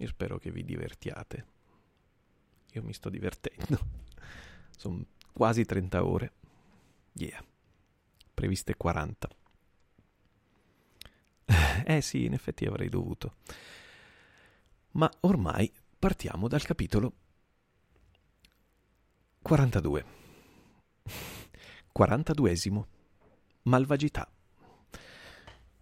Io spero che vi divertiate. Io mi sto divertendo. Sono quasi 30 ore. Yeah. Previste 40. Eh sì, in effetti avrei dovuto. Ma ormai partiamo dal capitolo 42. 42esimo. Malvagità.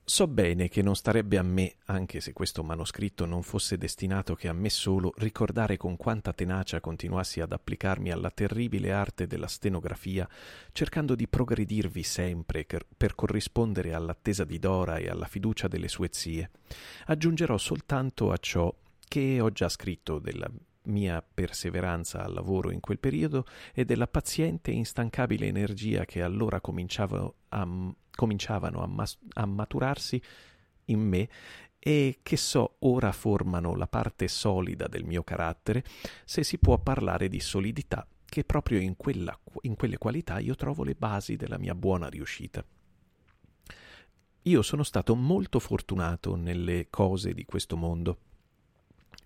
So bene che non starebbe a me, anche se questo manoscritto non fosse destinato che a me solo, ricordare con quanta tenacia continuassi ad applicarmi alla terribile arte della stenografia, cercando di progredirvi sempre per corrispondere all'attesa di Dora e alla fiducia delle sue zie. Aggiungerò soltanto a ciò che ho già scritto della mia perseveranza al lavoro in quel periodo e della paziente e instancabile energia che allora cominciavano a, cominciavano a, mas- a maturarsi in me e che so ora formano la parte solida del mio carattere, se si può parlare di solidità, che proprio in, quella, in quelle qualità io trovo le basi della mia buona riuscita. Io sono stato molto fortunato nelle cose di questo mondo.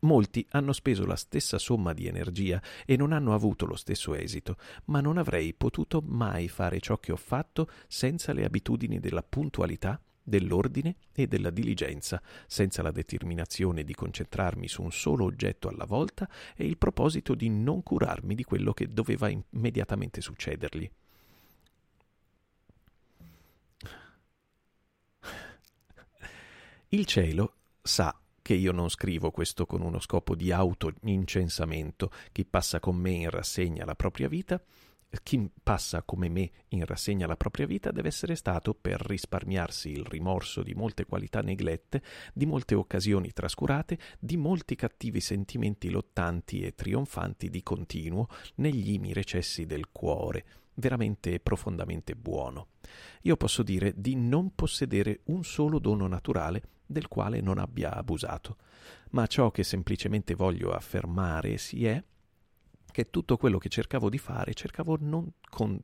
Molti hanno speso la stessa somma di energia e non hanno avuto lo stesso esito, ma non avrei potuto mai fare ciò che ho fatto senza le abitudini della puntualità, dell'ordine e della diligenza, senza la determinazione di concentrarmi su un solo oggetto alla volta e il proposito di non curarmi di quello che doveva immediatamente succedergli. Il cielo sa che io non scrivo questo con uno scopo di auto-incensamento. Chi passa con me in rassegna la propria vita, chi passa come me in rassegna la propria vita deve essere stato per risparmiarsi il rimorso di molte qualità neglette, di molte occasioni trascurate, di molti cattivi sentimenti lottanti e trionfanti di continuo negli imi recessi del cuore, veramente e profondamente buono. Io posso dire di non possedere un solo dono naturale del quale non abbia abusato, ma ciò che semplicemente voglio affermare si è che tutto quello che cercavo di fare cercavo, con,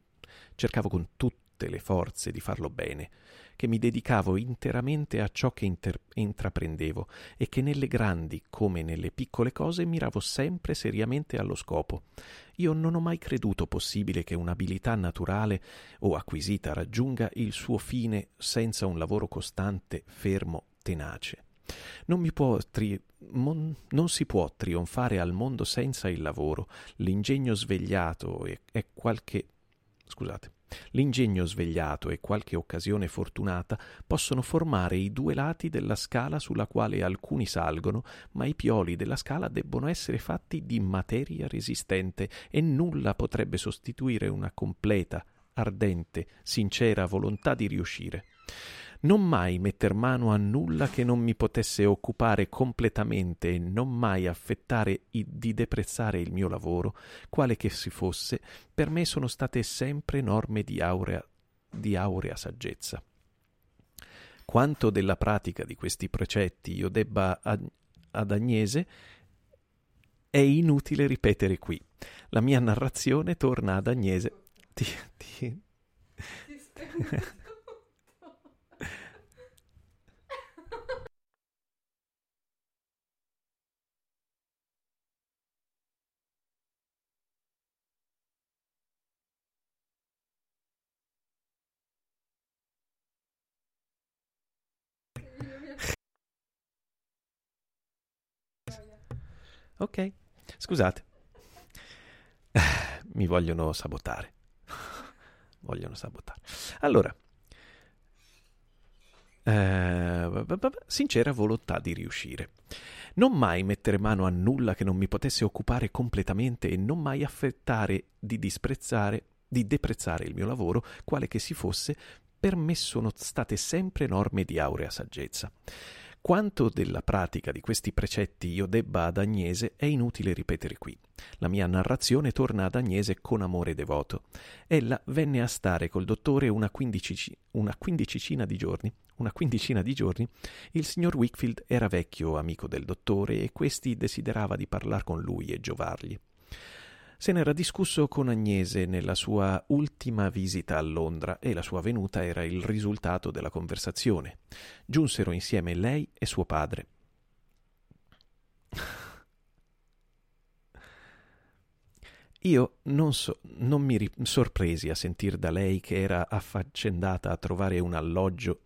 cercavo con tutte le forze di farlo bene, che mi dedicavo interamente a ciò che inter- intraprendevo e che nelle grandi come nelle piccole cose miravo sempre seriamente allo scopo. Io non ho mai creduto possibile che un'abilità naturale o acquisita raggiunga il suo fine senza un lavoro costante, fermo tenace. Non, tri- mon- non, si può trionfare al mondo senza il lavoro. L'ingegno svegliato e, e qualche. Scusate. L'ingegno svegliato e qualche occasione fortunata possono formare i due lati della scala sulla quale alcuni salgono, ma i pioli della scala debbono essere fatti di materia resistente e nulla potrebbe sostituire una completa, ardente, sincera volontà di riuscire non mai metter mano a nulla che non mi potesse occupare completamente e non mai affettare di deprezzare il mio lavoro, quale che si fosse, per me sono state sempre norme di aurea, di aurea saggezza. Quanto della pratica di questi precetti io debba ad Agnese è inutile ripetere qui. La mia narrazione torna ad Agnese. Ti, ti... Ok, scusate. Mi vogliono sabotare. vogliono sabotare. Allora, eh, sincera volontà di riuscire. Non mai mettere mano a nulla che non mi potesse occupare completamente e non mai affettare di disprezzare, di deprezzare il mio lavoro, quale che si fosse, per me sono state sempre norme di aurea saggezza. Quanto della pratica di questi precetti io debba ad Agnese è inutile ripetere qui. La mia narrazione torna ad Agnese con amore devoto. Ella venne a stare col dottore una, quindici, una quindicina di giorni. Una quindicina di giorni il signor Wickfield era vecchio amico del dottore e questi desiderava di parlar con lui e giovargli. Se n'era discusso con Agnese nella sua ultima visita a Londra e la sua venuta era il risultato della conversazione. Giunsero insieme lei e suo padre. Io non, so, non mi ri- sorpresi a sentir da lei che era affaccendata a trovare un alloggio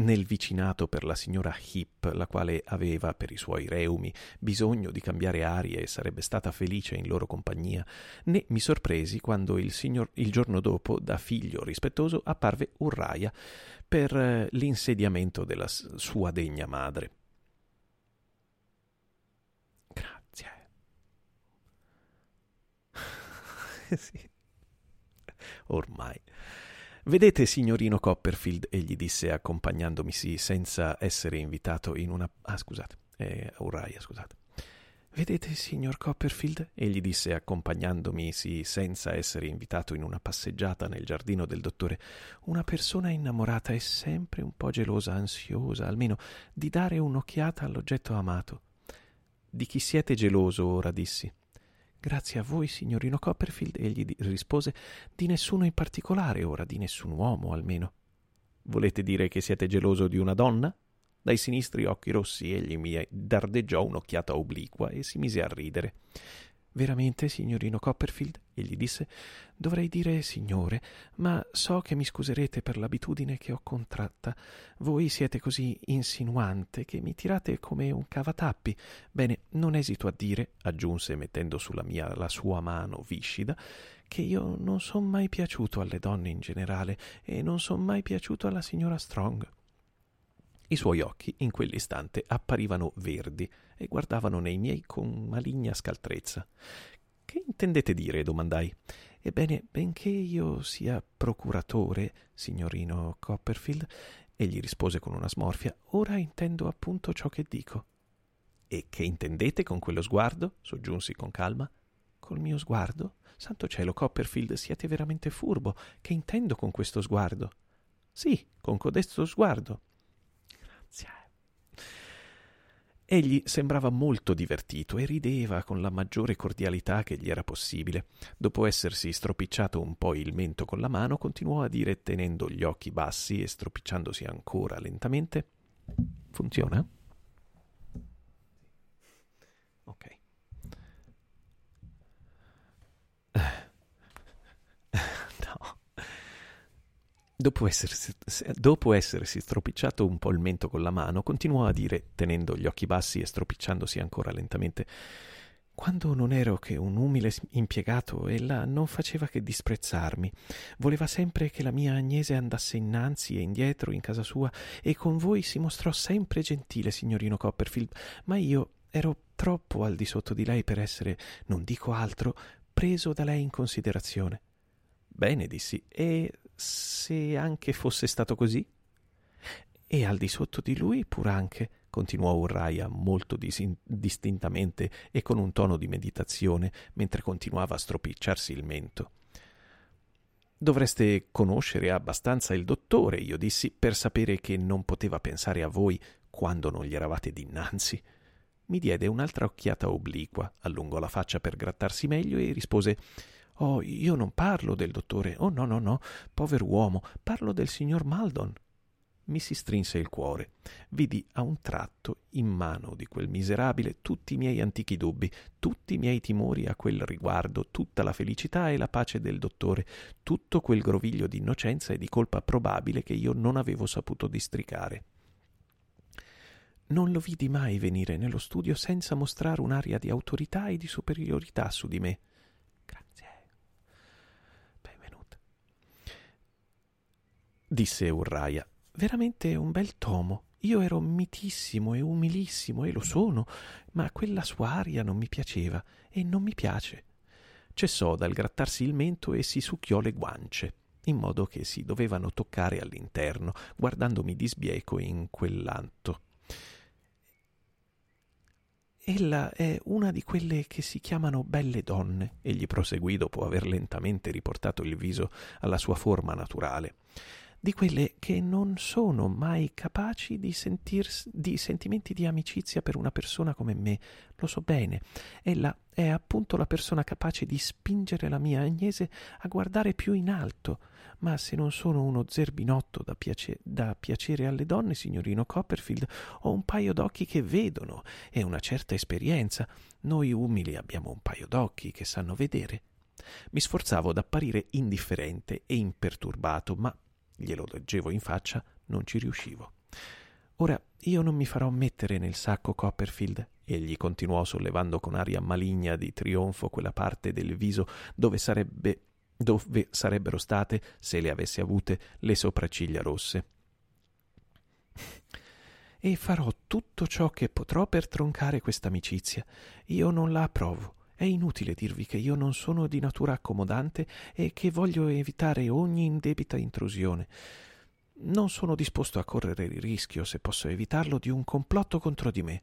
nel vicinato per la signora Heap, la quale aveva, per i suoi reumi, bisogno di cambiare aria e sarebbe stata felice in loro compagnia, né mi sorpresi quando il, signor, il giorno dopo, da figlio rispettoso, apparve Urraia per eh, l'insediamento della sua degna madre. sì. Ormai. Vedete, signorino Copperfield, egli disse accompagnandomisi senza essere invitato in una... Ah, scusate, eh, Uriah, scusate. Vedete, signor Copperfield, egli disse accompagnandomisi senza essere invitato in una passeggiata nel giardino del dottore, una persona innamorata è sempre un po' gelosa, ansiosa, almeno di dare un'occhiata all'oggetto amato. Di chi siete geloso ora, dissi. Grazie a voi, signorino Copperfield, egli rispose, di nessuno in particolare ora, di nessun uomo almeno. Volete dire che siete geloso di una donna? Dai sinistri occhi rossi egli mi dardeggiò un'occhiata obliqua e si mise a ridere. Veramente, signorino Copperfield? egli disse. Dovrei dire signore, ma so che mi scuserete per l'abitudine che ho contratta. Voi siete così insinuante che mi tirate come un cavatappi. Bene, non esito a dire, aggiunse mettendo sulla mia la sua mano viscida, che io non son mai piaciuto alle donne in generale e non son mai piaciuto alla signora Strong. I suoi occhi in quell'istante apparivano verdi e guardavano nei miei con maligna scaltrezza. Che intendete dire? domandai. Ebbene, benché io sia procuratore, signorino Copperfield, egli rispose con una smorfia, ora intendo appunto ciò che dico. E che intendete con quello sguardo? soggiunsi con calma. Col mio sguardo? Santo cielo, Copperfield, siete veramente furbo. Che intendo con questo sguardo? Sì, con codesto sguardo. Egli sembrava molto divertito e rideva con la maggiore cordialità che gli era possibile. Dopo essersi stropicciato un po' il mento con la mano, continuò a dire tenendo gli occhi bassi e stropicciandosi ancora lentamente. Funziona? Ok. Dopo essersi, dopo essersi, stropicciato un po' il mento con la mano, continuò a dire, tenendo gli occhi bassi e stropicciandosi ancora lentamente, quando non ero che un umile impiegato, ella non faceva che disprezzarmi. Voleva sempre che la mia Agnese andasse innanzi e indietro in casa sua, e con voi si mostrò sempre gentile, signorino Copperfield, ma io ero troppo al di sotto di lei per essere, non dico altro, preso da lei in considerazione. Bene, dissi, e se anche fosse stato così? E al di sotto di lui pur anche, continuò Urraia molto disin- distintamente e con un tono di meditazione, mentre continuava a stropicciarsi il mento. Dovreste conoscere abbastanza il dottore, io dissi, per sapere che non poteva pensare a voi quando non gli eravate dinanzi. Mi diede un'altra occhiata obliqua, allungò la faccia per grattarsi meglio e rispose Oh, io non parlo del dottore. Oh, no, no, no, povero uomo, parlo del signor Maldon. Mi si strinse il cuore. Vidi a un tratto in mano di quel miserabile tutti i miei antichi dubbi, tutti i miei timori a quel riguardo, tutta la felicità e la pace del dottore, tutto quel groviglio di innocenza e di colpa probabile che io non avevo saputo districare. Non lo vidi mai venire nello studio senza mostrare un'aria di autorità e di superiorità su di me. Disse Urraia. Veramente un bel tomo. Io ero mitissimo e umilissimo, e lo sono, ma quella sua aria non mi piaceva e non mi piace. Cessò dal grattarsi il mento e si succhiò le guance, in modo che si dovevano toccare all'interno, guardandomi di sbieco in quell'anto. Ella è una di quelle che si chiamano belle donne, egli proseguì dopo aver lentamente riportato il viso alla sua forma naturale. Di quelle che non sono mai capaci di, sentir, di sentimenti di amicizia per una persona come me. Lo so bene. Ella è appunto la persona capace di spingere la mia Agnese a guardare più in alto. Ma se non sono uno zerbinotto da, piace, da piacere alle donne, signorino Copperfield, ho un paio d'occhi che vedono e una certa esperienza. Noi umili abbiamo un paio d'occhi che sanno vedere. Mi sforzavo d'apparire indifferente e imperturbato, ma glielo leggevo in faccia, non ci riuscivo. Ora io non mi farò mettere nel sacco Copperfield, egli continuò sollevando con aria maligna di trionfo quella parte del viso dove sarebbe dove sarebbero state, se le avesse avute, le sopracciglia rosse. E farò tutto ciò che potrò per troncare questa amicizia. Io non la approvo. È inutile dirvi che io non sono di natura accomodante e che voglio evitare ogni indebita intrusione. Non sono disposto a correre il rischio, se posso evitarlo, di un complotto contro di me.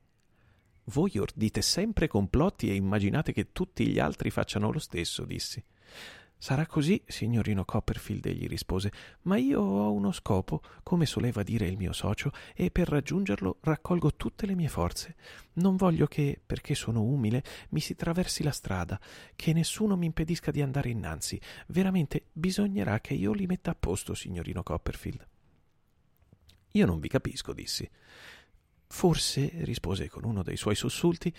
Voi ordite sempre complotti e immaginate che tutti gli altri facciano lo stesso, dissi. Sarà così, signorino Copperfield, egli rispose, ma io ho uno scopo, come soleva dire il mio socio, e per raggiungerlo raccolgo tutte le mie forze. Non voglio che, perché sono umile, mi si traversi la strada, che nessuno mi impedisca di andare innanzi. Veramente bisognerà che io li metta a posto, signorino Copperfield. Io non vi capisco, dissi. Forse, rispose con uno dei suoi sussulti,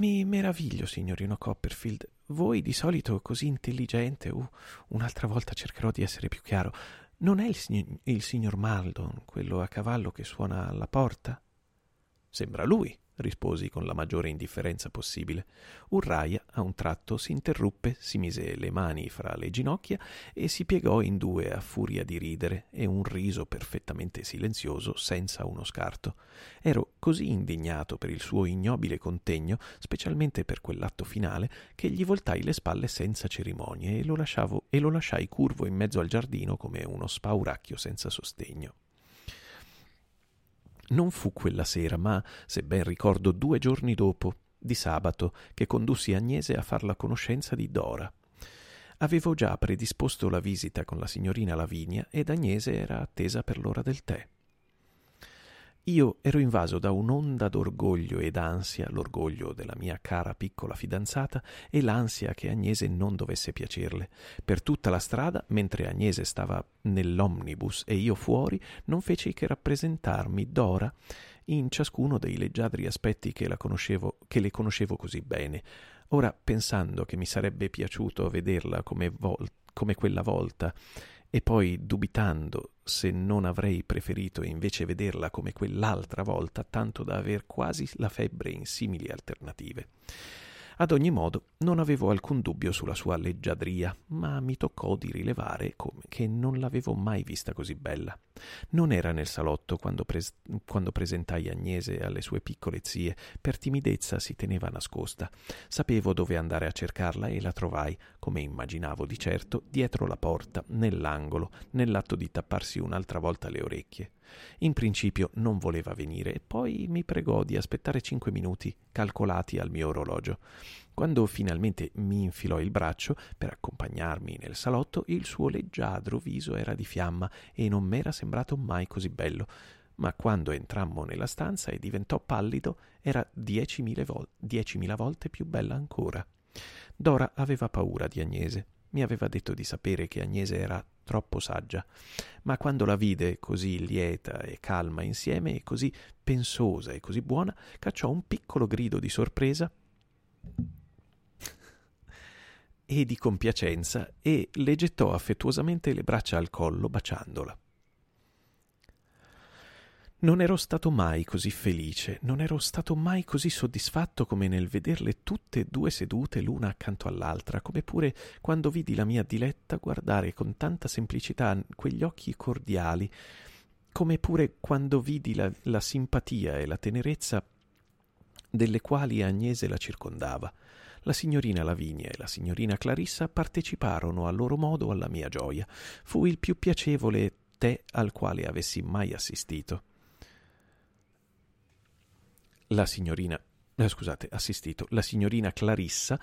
mi meraviglio, signorino Copperfield. Voi di solito così intelligente, uh, un'altra volta cercherò di essere più chiaro. Non è il, il signor Maldon, quello a cavallo che suona alla porta? Sembra lui, risposi con la maggiore indifferenza possibile. Urraia a un tratto si interruppe, si mise le mani fra le ginocchia e si piegò in due a furia di ridere e un riso perfettamente silenzioso senza uno scarto. Ero così indignato per il suo ignobile contegno, specialmente per quell'atto finale, che gli voltai le spalle senza cerimonie e lo, lasciavo, e lo lasciai curvo in mezzo al giardino come uno spauracchio senza sostegno. Non fu quella sera, ma, se ben ricordo, due giorni dopo, di sabato, che condussi Agnese a far la conoscenza di Dora. Avevo già predisposto la visita con la signorina Lavinia ed Agnese era attesa per l'ora del tè. Io ero invaso da un'onda d'orgoglio ed ansia, l'orgoglio della mia cara piccola fidanzata e l'ansia che Agnese non dovesse piacerle. Per tutta la strada, mentre Agnese stava nell'omnibus e io fuori, non feci che rappresentarmi Dora in ciascuno dei leggiadri aspetti che, che le conoscevo così bene. Ora, pensando che mi sarebbe piaciuto vederla come, vol- come quella volta, e poi dubitando se non avrei preferito invece vederla come quell'altra volta, tanto da aver quasi la febbre in simili alternative. Ad ogni modo, non avevo alcun dubbio sulla sua leggiadria, ma mi toccò di rilevare come che non l'avevo mai vista così bella. Non era nel salotto quando, pres- quando presentai Agnese alle sue piccole zie, per timidezza si teneva nascosta. Sapevo dove andare a cercarla e la trovai, come immaginavo di certo, dietro la porta, nell'angolo, nell'atto di tapparsi un'altra volta le orecchie. In principio non voleva venire e poi mi pregò di aspettare cinque minuti calcolati al mio orologio. Quando finalmente mi infilò il braccio per accompagnarmi nel salotto, il suo leggiadro viso era di fiamma e non m'era sembrato mai così bello. Ma quando entrammo nella stanza e diventò pallido, era diecimila, vol- volte più bella ancora. Dora aveva paura di Agnese. Mi aveva detto di sapere che Agnese era troppo saggia, ma quando la vide così lieta e calma insieme e così pensosa e così buona, cacciò un piccolo grido di sorpresa e di compiacenza e le gettò affettuosamente le braccia al collo baciandola. Non ero stato mai così felice, non ero stato mai così soddisfatto come nel vederle tutte e due sedute l'una accanto all'altra, come pure quando vidi la mia diletta guardare con tanta semplicità quegli occhi cordiali, come pure quando vidi la, la simpatia e la tenerezza delle quali Agnese la circondava. La signorina Lavinia e la signorina Clarissa parteciparono a loro modo alla mia gioia. Fu il più piacevole tè al quale avessi mai assistito la signorina, eh, scusate, assistito, la signorina Clarissa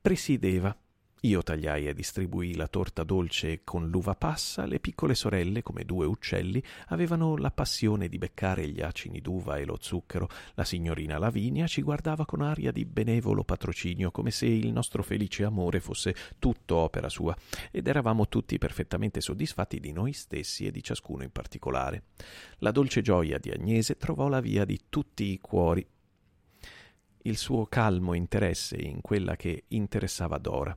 presiedeva Io tagliai e distribuii la torta dolce con l'uva passa, le piccole sorelle, come due uccelli, avevano la passione di beccare gli acini d'uva e lo zucchero. La signorina Lavinia ci guardava con aria di benevolo patrocinio, come se il nostro felice amore fosse tutto opera sua, ed eravamo tutti perfettamente soddisfatti di noi stessi e di ciascuno in particolare. La dolce gioia di Agnese trovò la via di tutti i cuori. Il suo calmo interesse in quella che interessava Dora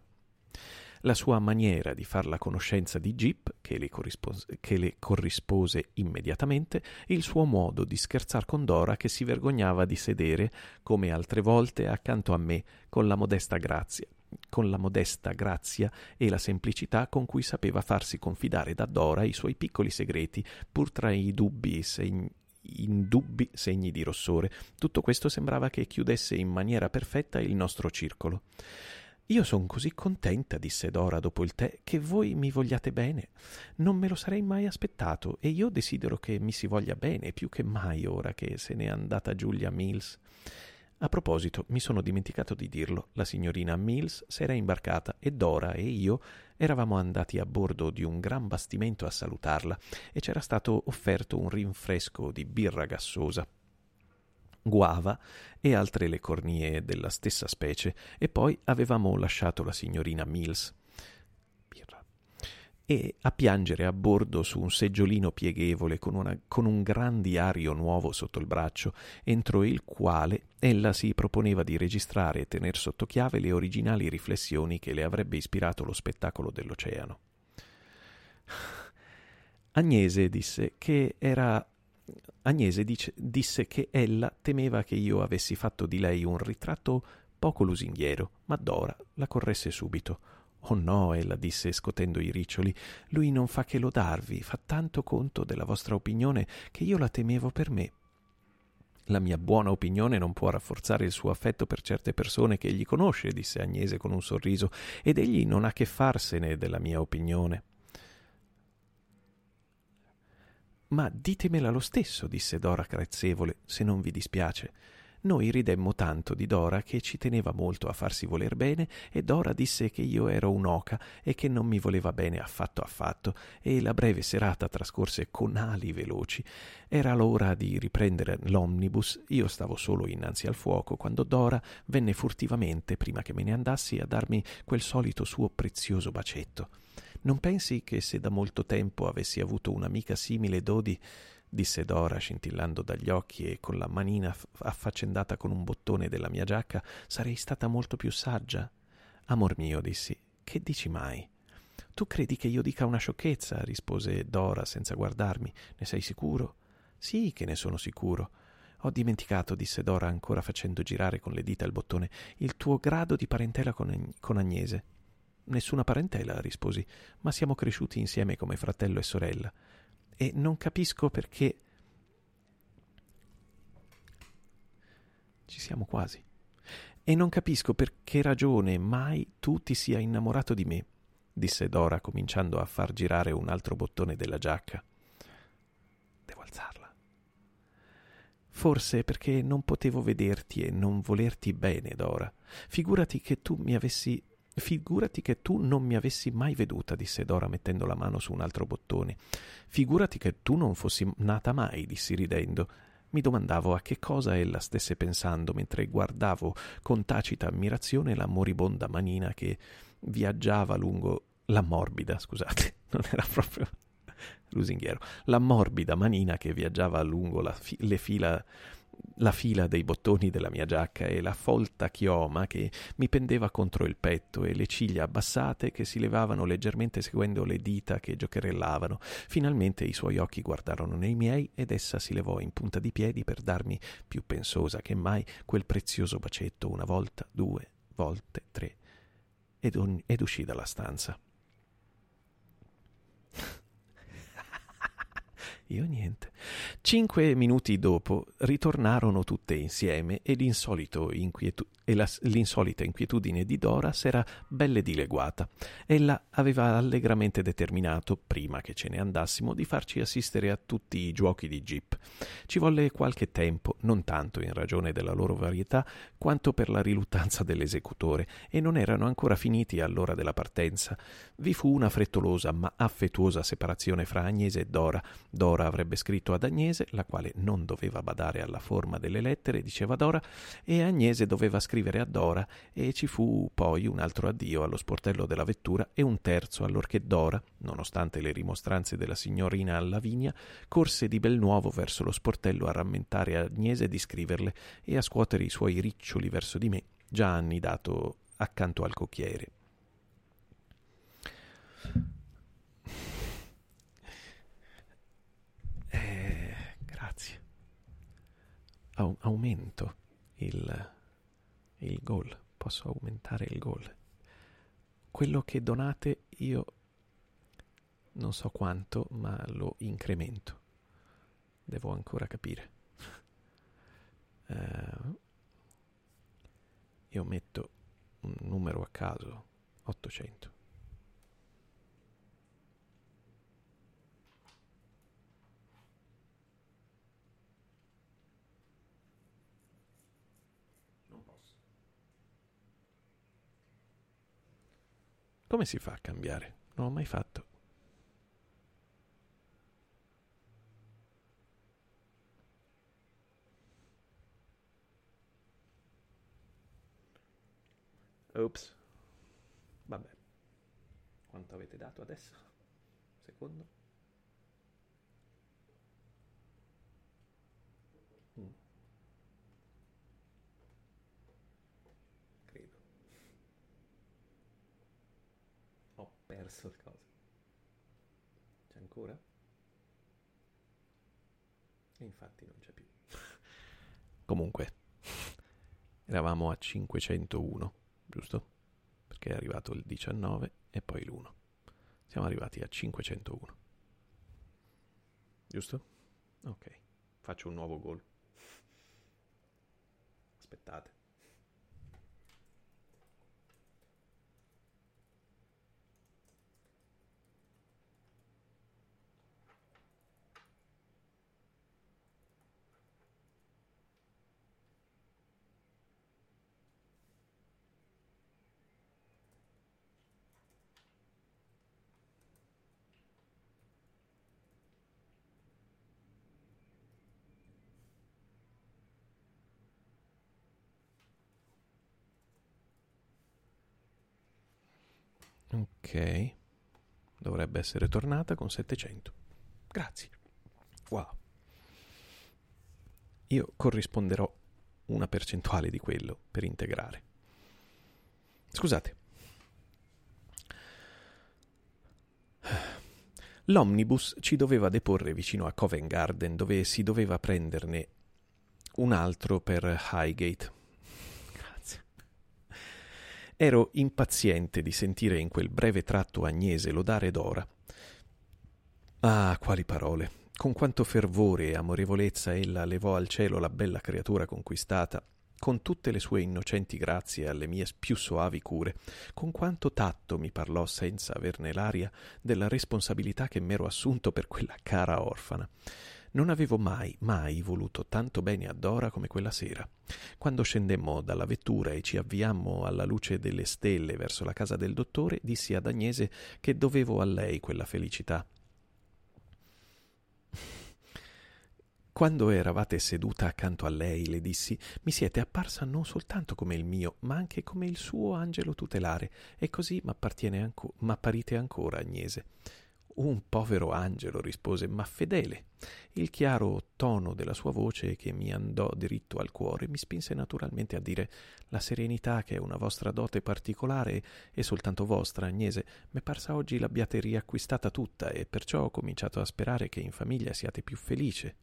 la sua maniera di far la conoscenza di Jeep, che le, che le corrispose immediatamente, il suo modo di scherzar con Dora che si vergognava di sedere, come altre volte, accanto a me, con la modesta grazia con la modesta grazia e la semplicità con cui sapeva farsi confidare da Dora i suoi piccoli segreti, pur tra i dubbi segni indubbi segni di rossore. Tutto questo sembrava che chiudesse in maniera perfetta il nostro circolo. Io son così contenta, disse Dora dopo il tè, che voi mi vogliate bene. Non me lo sarei mai aspettato e io desidero che mi si voglia bene più che mai ora che se n'è andata Giulia Mills. A proposito, mi sono dimenticato di dirlo, la signorina Mills s'era imbarcata e Dora e io eravamo andati a bordo di un gran bastimento a salutarla e c'era stato offerto un rinfresco di birra gassosa guava e altre le cornie della stessa specie, e poi avevamo lasciato la signorina Mills e a piangere a bordo su un seggiolino pieghevole con, una, con, un gran diario nuovo sotto il braccio, entro il quale ella si proponeva di registrare e tener sotto chiave le originali riflessioni che le avrebbe ispirato lo spettacolo dell'oceano. Agnese disse che era Agnese dice, disse che ella temeva che io avessi fatto di lei un ritratto poco lusinghiero, ma Dora la corresse subito. Oh no, ella disse scotendo i riccioli, lui non fa che lodarvi, fa tanto conto della vostra opinione che io la temevo per me. La mia buona opinione non può rafforzare il suo affetto per certe persone che egli conosce, disse Agnese con un sorriso, ed egli non ha che farsene della mia opinione. Ma ditemela lo stesso, disse Dora carezzevole, se non vi dispiace. Noi ridemmo tanto di Dora che ci teneva molto a farsi voler bene e Dora disse che io ero un'oca e che non mi voleva bene affatto affatto e la breve serata trascorse con ali veloci. Era l'ora di riprendere l'omnibus, io stavo solo innanzi al fuoco quando Dora venne furtivamente, prima che me ne andassi, a darmi quel solito suo prezioso bacetto. Non pensi che se da molto tempo avessi avuto un'amica simile Dodi, disse Dora scintillando dagli occhi e con la manina affaccendata con un bottone della mia giacca, sarei stata molto più saggia? Amor mio, dissi, che dici mai? Tu credi che io dica una sciocchezza? rispose Dora senza guardarmi. Ne sei sicuro? Sì, che ne sono sicuro. Ho dimenticato, disse Dora ancora facendo girare con le dita il bottone, il tuo grado di parentela con, Agnese. Nessuna parentela, risposi, ma siamo cresciuti insieme come fratello e sorella. E non capisco perché. Ci siamo quasi. E non capisco per che ragione mai tu ti sia innamorato di me, disse Dora, cominciando a far girare un altro bottone della giacca. Devo alzarla. Forse perché non potevo vederti e non volerti bene, Dora. Figurati che tu mi avessi Figurati che tu non mi avessi mai veduta, disse Dora mettendo la mano su un altro bottone. Figurati che tu non fossi nata mai, dissi ridendo. Mi domandavo a che cosa ella stesse pensando mentre guardavo con tacita ammirazione la moribonda manina che viaggiava lungo la morbida, scusate, non era proprio lusinghiero, la morbida manina che viaggiava lungo fi- le fila la fila dei bottoni della mia giacca e la folta chioma che mi pendeva contro il petto e le ciglia abbassate che si levavano leggermente seguendo le dita che giocherellavano. Finalmente i suoi occhi guardarono nei miei ed essa si levò in punta di piedi per darmi, più pensosa che mai, quel prezioso bacetto una volta, due volte, tre, ed, un- ed uscì dalla stanza. Io niente. Cinque minuti dopo ritornarono tutte insieme e, inquietu- e la, l'insolita inquietudine di Dora s'era belle dileguata. Ella aveva allegramente determinato, prima che ce ne andassimo, di farci assistere a tutti i giochi di Jeep. Ci volle qualche tempo, non tanto in ragione della loro varietà, quanto per la riluttanza dell'esecutore, e non erano ancora finiti all'ora della partenza. Vi fu una frettolosa ma affettuosa separazione fra Agnese e Dora. Dora Dora avrebbe scritto ad Agnese, la quale non doveva badare alla forma delle lettere, diceva Dora, e Agnese doveva scrivere a Dora, e ci fu poi un altro addio allo sportello della vettura e un terzo allorché Dora, nonostante le rimostranze della signorina Lavinia, corse di bel nuovo verso lo sportello a rammentare Agnese di scriverle e a scuotere i suoi riccioli verso di me, già annidato accanto al cocchiere. Aumento il, il goal, posso aumentare il goal. Quello che donate io non so quanto, ma lo incremento. Devo ancora capire. Uh, io metto un numero a caso, 800. Come si fa a cambiare? Non l'ho mai fatto. Ops. Vabbè. Quanto avete dato adesso? Secondo? Perso il. C'è ancora? E infatti non c'è più. Comunque, eravamo a 501, giusto? Perché è arrivato il 19 e poi l'1. Siamo arrivati a 501. Giusto? Ok, faccio un nuovo gol. Aspettate. Ok. Dovrebbe essere tornata con 700. Grazie. Wow. Io corrisponderò una percentuale di quello per integrare. Scusate. L'omnibus ci doveva deporre vicino a Covent Garden dove si doveva prenderne un altro per Highgate Ero impaziente di sentire in quel breve tratto Agnese lodare Dora. Ah, quali parole! Con quanto fervore e amorevolezza ella levò al cielo la bella creatura conquistata, con tutte le sue innocenti grazie alle mie più soavi cure, con quanto tatto mi parlò senza averne l'aria della responsabilità che m'ero assunto per quella cara orfana. Non avevo mai, mai voluto tanto bene a Dora come quella sera. Quando scendemmo dalla vettura e ci avviammo alla luce delle stelle verso la casa del dottore, dissi ad Agnese che dovevo a lei quella felicità. Quando eravate seduta accanto a lei, le dissi, mi siete apparsa non soltanto come il mio, ma anche come il suo angelo tutelare, e così m'apparite ancora, Agnese. Un povero angelo, rispose, ma fedele. Il chiaro tono della sua voce, che mi andò diritto al cuore, mi spinse naturalmente a dire la serenità che è una vostra dote particolare e soltanto vostra, Agnese, m'è parsa oggi l'abbiate riacquistata tutta e perciò ho cominciato a sperare che in famiglia siate più felice.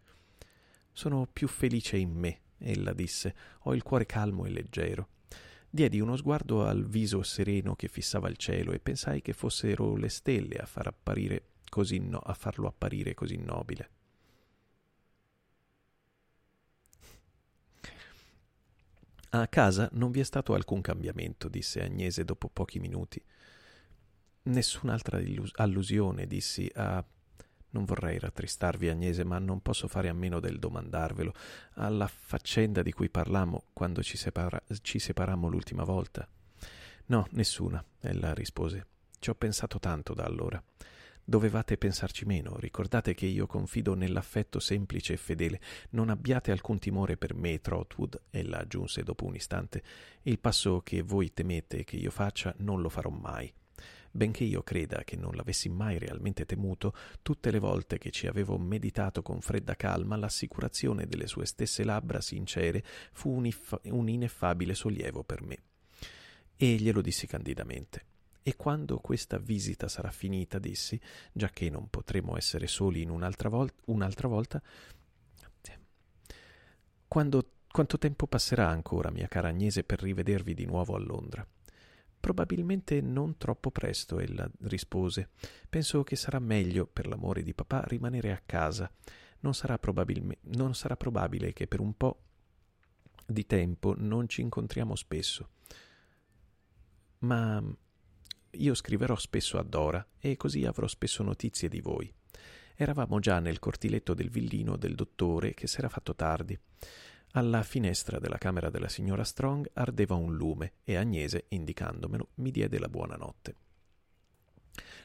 Sono più felice in me, ella disse, ho il cuore calmo e leggero. Diedi uno sguardo al viso sereno che fissava il cielo e pensai che fossero le stelle a, far no, a farlo apparire così nobile. A casa non vi è stato alcun cambiamento, disse Agnese dopo pochi minuti. Nessun'altra allusione, dissi, a non vorrei rattristarvi, Agnese, ma non posso fare a meno del domandarvelo. Alla faccenda di cui parlammo quando ci, separa- ci separammo l'ultima volta. No, nessuna, ella rispose. Ci ho pensato tanto da allora. Dovevate pensarci meno. Ricordate che io confido nell'affetto semplice e fedele. Non abbiate alcun timore per me, Trotwood, ella aggiunse dopo un istante. Il passo che voi temete che io faccia non lo farò mai benché io creda che non l'avessi mai realmente temuto, tutte le volte che ci avevo meditato con fredda calma, l'assicurazione delle sue stesse labbra sincere fu un, iff- un ineffabile sollievo per me. E glielo dissi candidamente. E quando questa visita sarà finita, dissi, già che non potremo essere soli in un'altra, vol- un'altra volta, quando, quanto tempo passerà ancora, mia cara Agnese, per rivedervi di nuovo a Londra? Probabilmente non troppo presto, ella rispose. Penso che sarà meglio, per l'amore di papà, rimanere a casa. Non sarà, non sarà probabile che per un po' di tempo non ci incontriamo spesso. Ma io scriverò spesso a Dora e così avrò spesso notizie di voi. Eravamo già nel cortiletto del villino del dottore che s'era fatto tardi. Alla finestra della camera della signora Strong ardeva un lume e Agnese, indicandomelo, mi diede la buonanotte.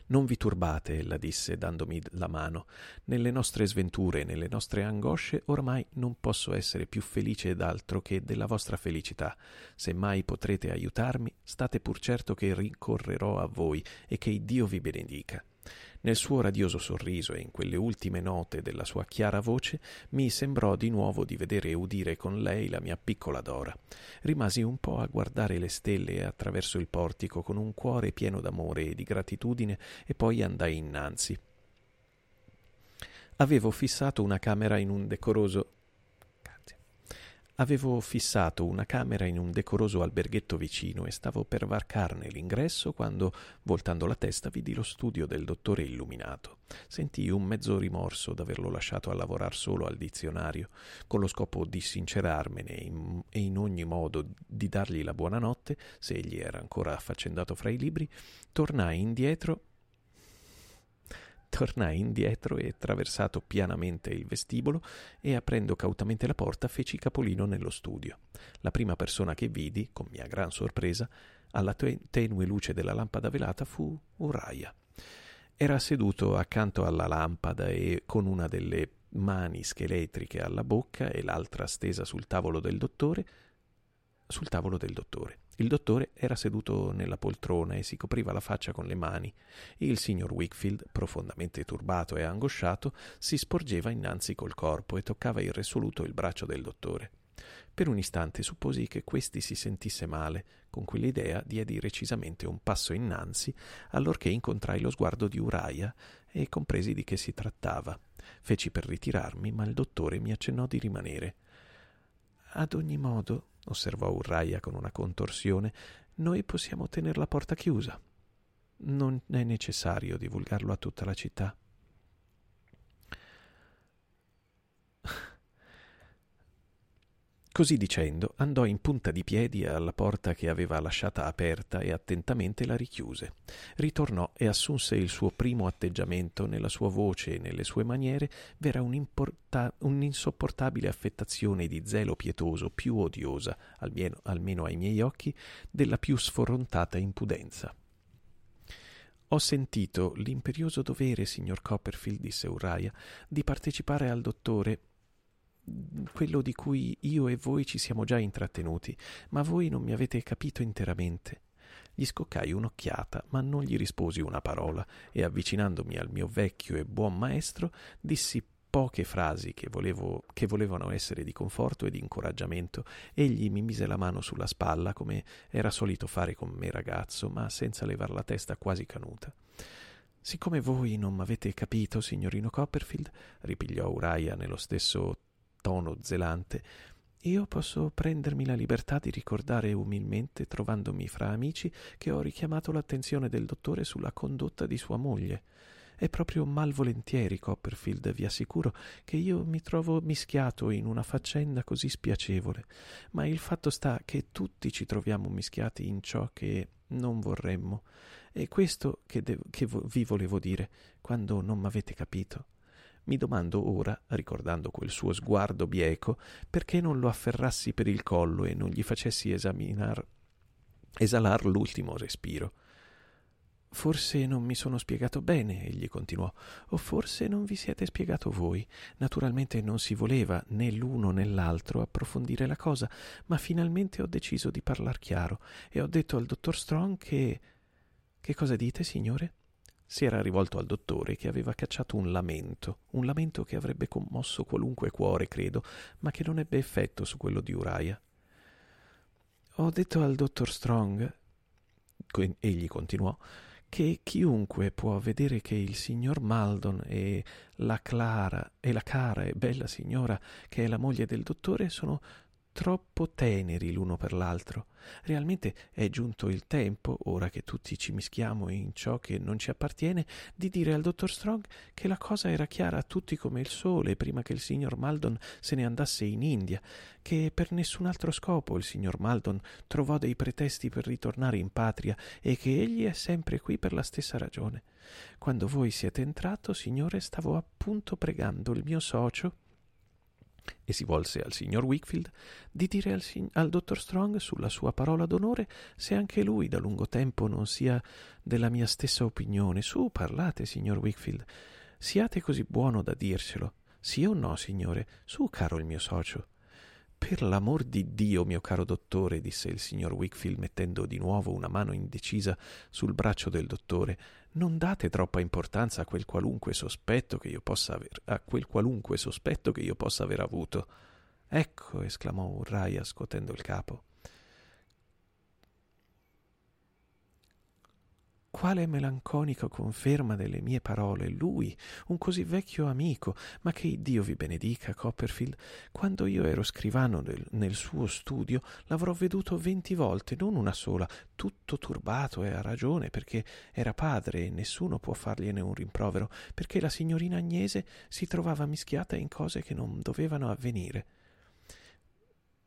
Non vi turbate, ella disse, dandomi la mano. Nelle nostre sventure e nelle nostre angosce ormai non posso essere più felice d'altro che della vostra felicità. Se mai potrete aiutarmi, state pur certo che ricorrerò a voi e che Dio vi benedica. Nel suo radioso sorriso e in quelle ultime note della sua chiara voce mi sembrò di nuovo di vedere e udire con lei la mia piccola Dora. Rimasi un po' a guardare le stelle attraverso il portico con un cuore pieno d'amore e di gratitudine e poi andai innanzi. Avevo fissato una camera in un decoroso Avevo fissato una camera in un decoroso alberghetto vicino e stavo per varcarne l'ingresso quando, voltando la testa, vidi lo studio del dottore illuminato. Sentii un mezzo rimorso d'averlo lasciato a lavorar solo al dizionario, con lo scopo di sincerarmene in, e in ogni modo di dargli la buonanotte, se egli era ancora affaccendato fra i libri, tornai indietro Tornai indietro e, attraversato pianamente il vestibolo e aprendo cautamente la porta, feci capolino nello studio. La prima persona che vidi, con mia gran sorpresa, alla tenue luce della lampada velata fu Uriah. Era seduto accanto alla lampada e con una delle mani scheletriche alla bocca e l'altra stesa sul tavolo del dottore, sul tavolo del dottore. Il dottore era seduto nella poltrona e si copriva la faccia con le mani. Il signor Wickfield, profondamente turbato e angosciato, si sporgeva innanzi col corpo e toccava irresoluto il braccio del dottore. Per un istante supposi che questi si sentisse male. Con quell'idea diedi recisamente un passo innanzi, allorché incontrai lo sguardo di Uriah e compresi di che si trattava. Feci per ritirarmi, ma il dottore mi accennò di rimanere. Ad ogni modo, osservò Urraia con una contorsione, noi possiamo tenere la porta chiusa. Non è necessario divulgarlo a tutta la città. Così dicendo, andò in punta di piedi alla porta che aveva lasciata aperta e attentamente la richiuse. Ritornò e assunse il suo primo atteggiamento nella sua voce e nelle sue maniere v'era un'insopportabile affettazione di zelo pietoso più odiosa, almeno, almeno ai miei occhi, della più sforontata impudenza. Ho sentito l'imperioso dovere, signor Copperfield, disse Uriah, di partecipare al dottore quello di cui io e voi ci siamo già intrattenuti, ma voi non mi avete capito interamente. Gli scoccai un'occhiata, ma non gli risposi una parola, e avvicinandomi al mio vecchio e buon maestro, dissi poche frasi che, volevo, che volevano essere di conforto e di incoraggiamento. Egli mi mise la mano sulla spalla, come era solito fare con me ragazzo, ma senza levar la testa quasi canuta. Siccome voi non m'avete capito, signorino Copperfield, ripigliò Uriah nello stesso tono zelante, io posso prendermi la libertà di ricordare umilmente, trovandomi fra amici, che ho richiamato l'attenzione del dottore sulla condotta di sua moglie. È proprio malvolentieri, Copperfield, vi assicuro che io mi trovo mischiato in una faccenda così spiacevole, ma il fatto sta che tutti ci troviamo mischiati in ciò che non vorremmo. È questo che, de- che vo- vi volevo dire quando non m'avete capito. Mi domando ora, ricordando quel suo sguardo bieco, perché non lo afferrassi per il collo e non gli facessi esaminar, esalar l'ultimo respiro. Forse non mi sono spiegato bene, egli continuò, o forse non vi siete spiegato voi. Naturalmente non si voleva né l'uno né l'altro approfondire la cosa, ma finalmente ho deciso di parlar chiaro e ho detto al dottor Strong che. Che cosa dite, signore? Si era rivolto al dottore che aveva cacciato un lamento, un lamento che avrebbe commosso qualunque cuore, credo, ma che non ebbe effetto su quello di Uriah. Ho detto al dottor Strong, egli continuò, che chiunque può vedere che il signor Maldon e la Clara e la cara e bella signora che è la moglie del dottore sono troppo teneri l'uno per l'altro. Realmente è giunto il tempo, ora che tutti ci mischiamo in ciò che non ci appartiene, di dire al dottor Strong che la cosa era chiara a tutti come il sole prima che il signor Maldon se ne andasse in India, che per nessun altro scopo il signor Maldon trovò dei pretesti per ritornare in patria e che egli è sempre qui per la stessa ragione. Quando voi siete entrato, signore, stavo appunto pregando il mio socio e si volse al signor Wickfield di dire al, sig- al dottor Strong sulla sua parola d'onore se anche lui da lungo tempo non sia della mia stessa opinione. Su, parlate, signor Wickfield. Siate così buono da dircelo. Sì o no, signore? Su, caro il mio socio. Per l'amor di Dio, mio caro dottore, disse il signor Wickfield mettendo di nuovo una mano indecisa sul braccio del dottore, non date troppa importanza a quel qualunque sospetto che io possa aver, a quel qualunque sospetto che io possa aver avuto. Ecco, esclamò Urraia scotendo il capo. Quale melanconica conferma delle mie parole, lui, un così vecchio amico, ma che Dio vi benedica, Copperfield. Quando io ero scrivano nel, nel suo studio, l'avrò veduto venti volte, non una sola, tutto turbato e a ragione, perché era padre e nessuno può fargliene un rimprovero, perché la signorina Agnese si trovava mischiata in cose che non dovevano avvenire.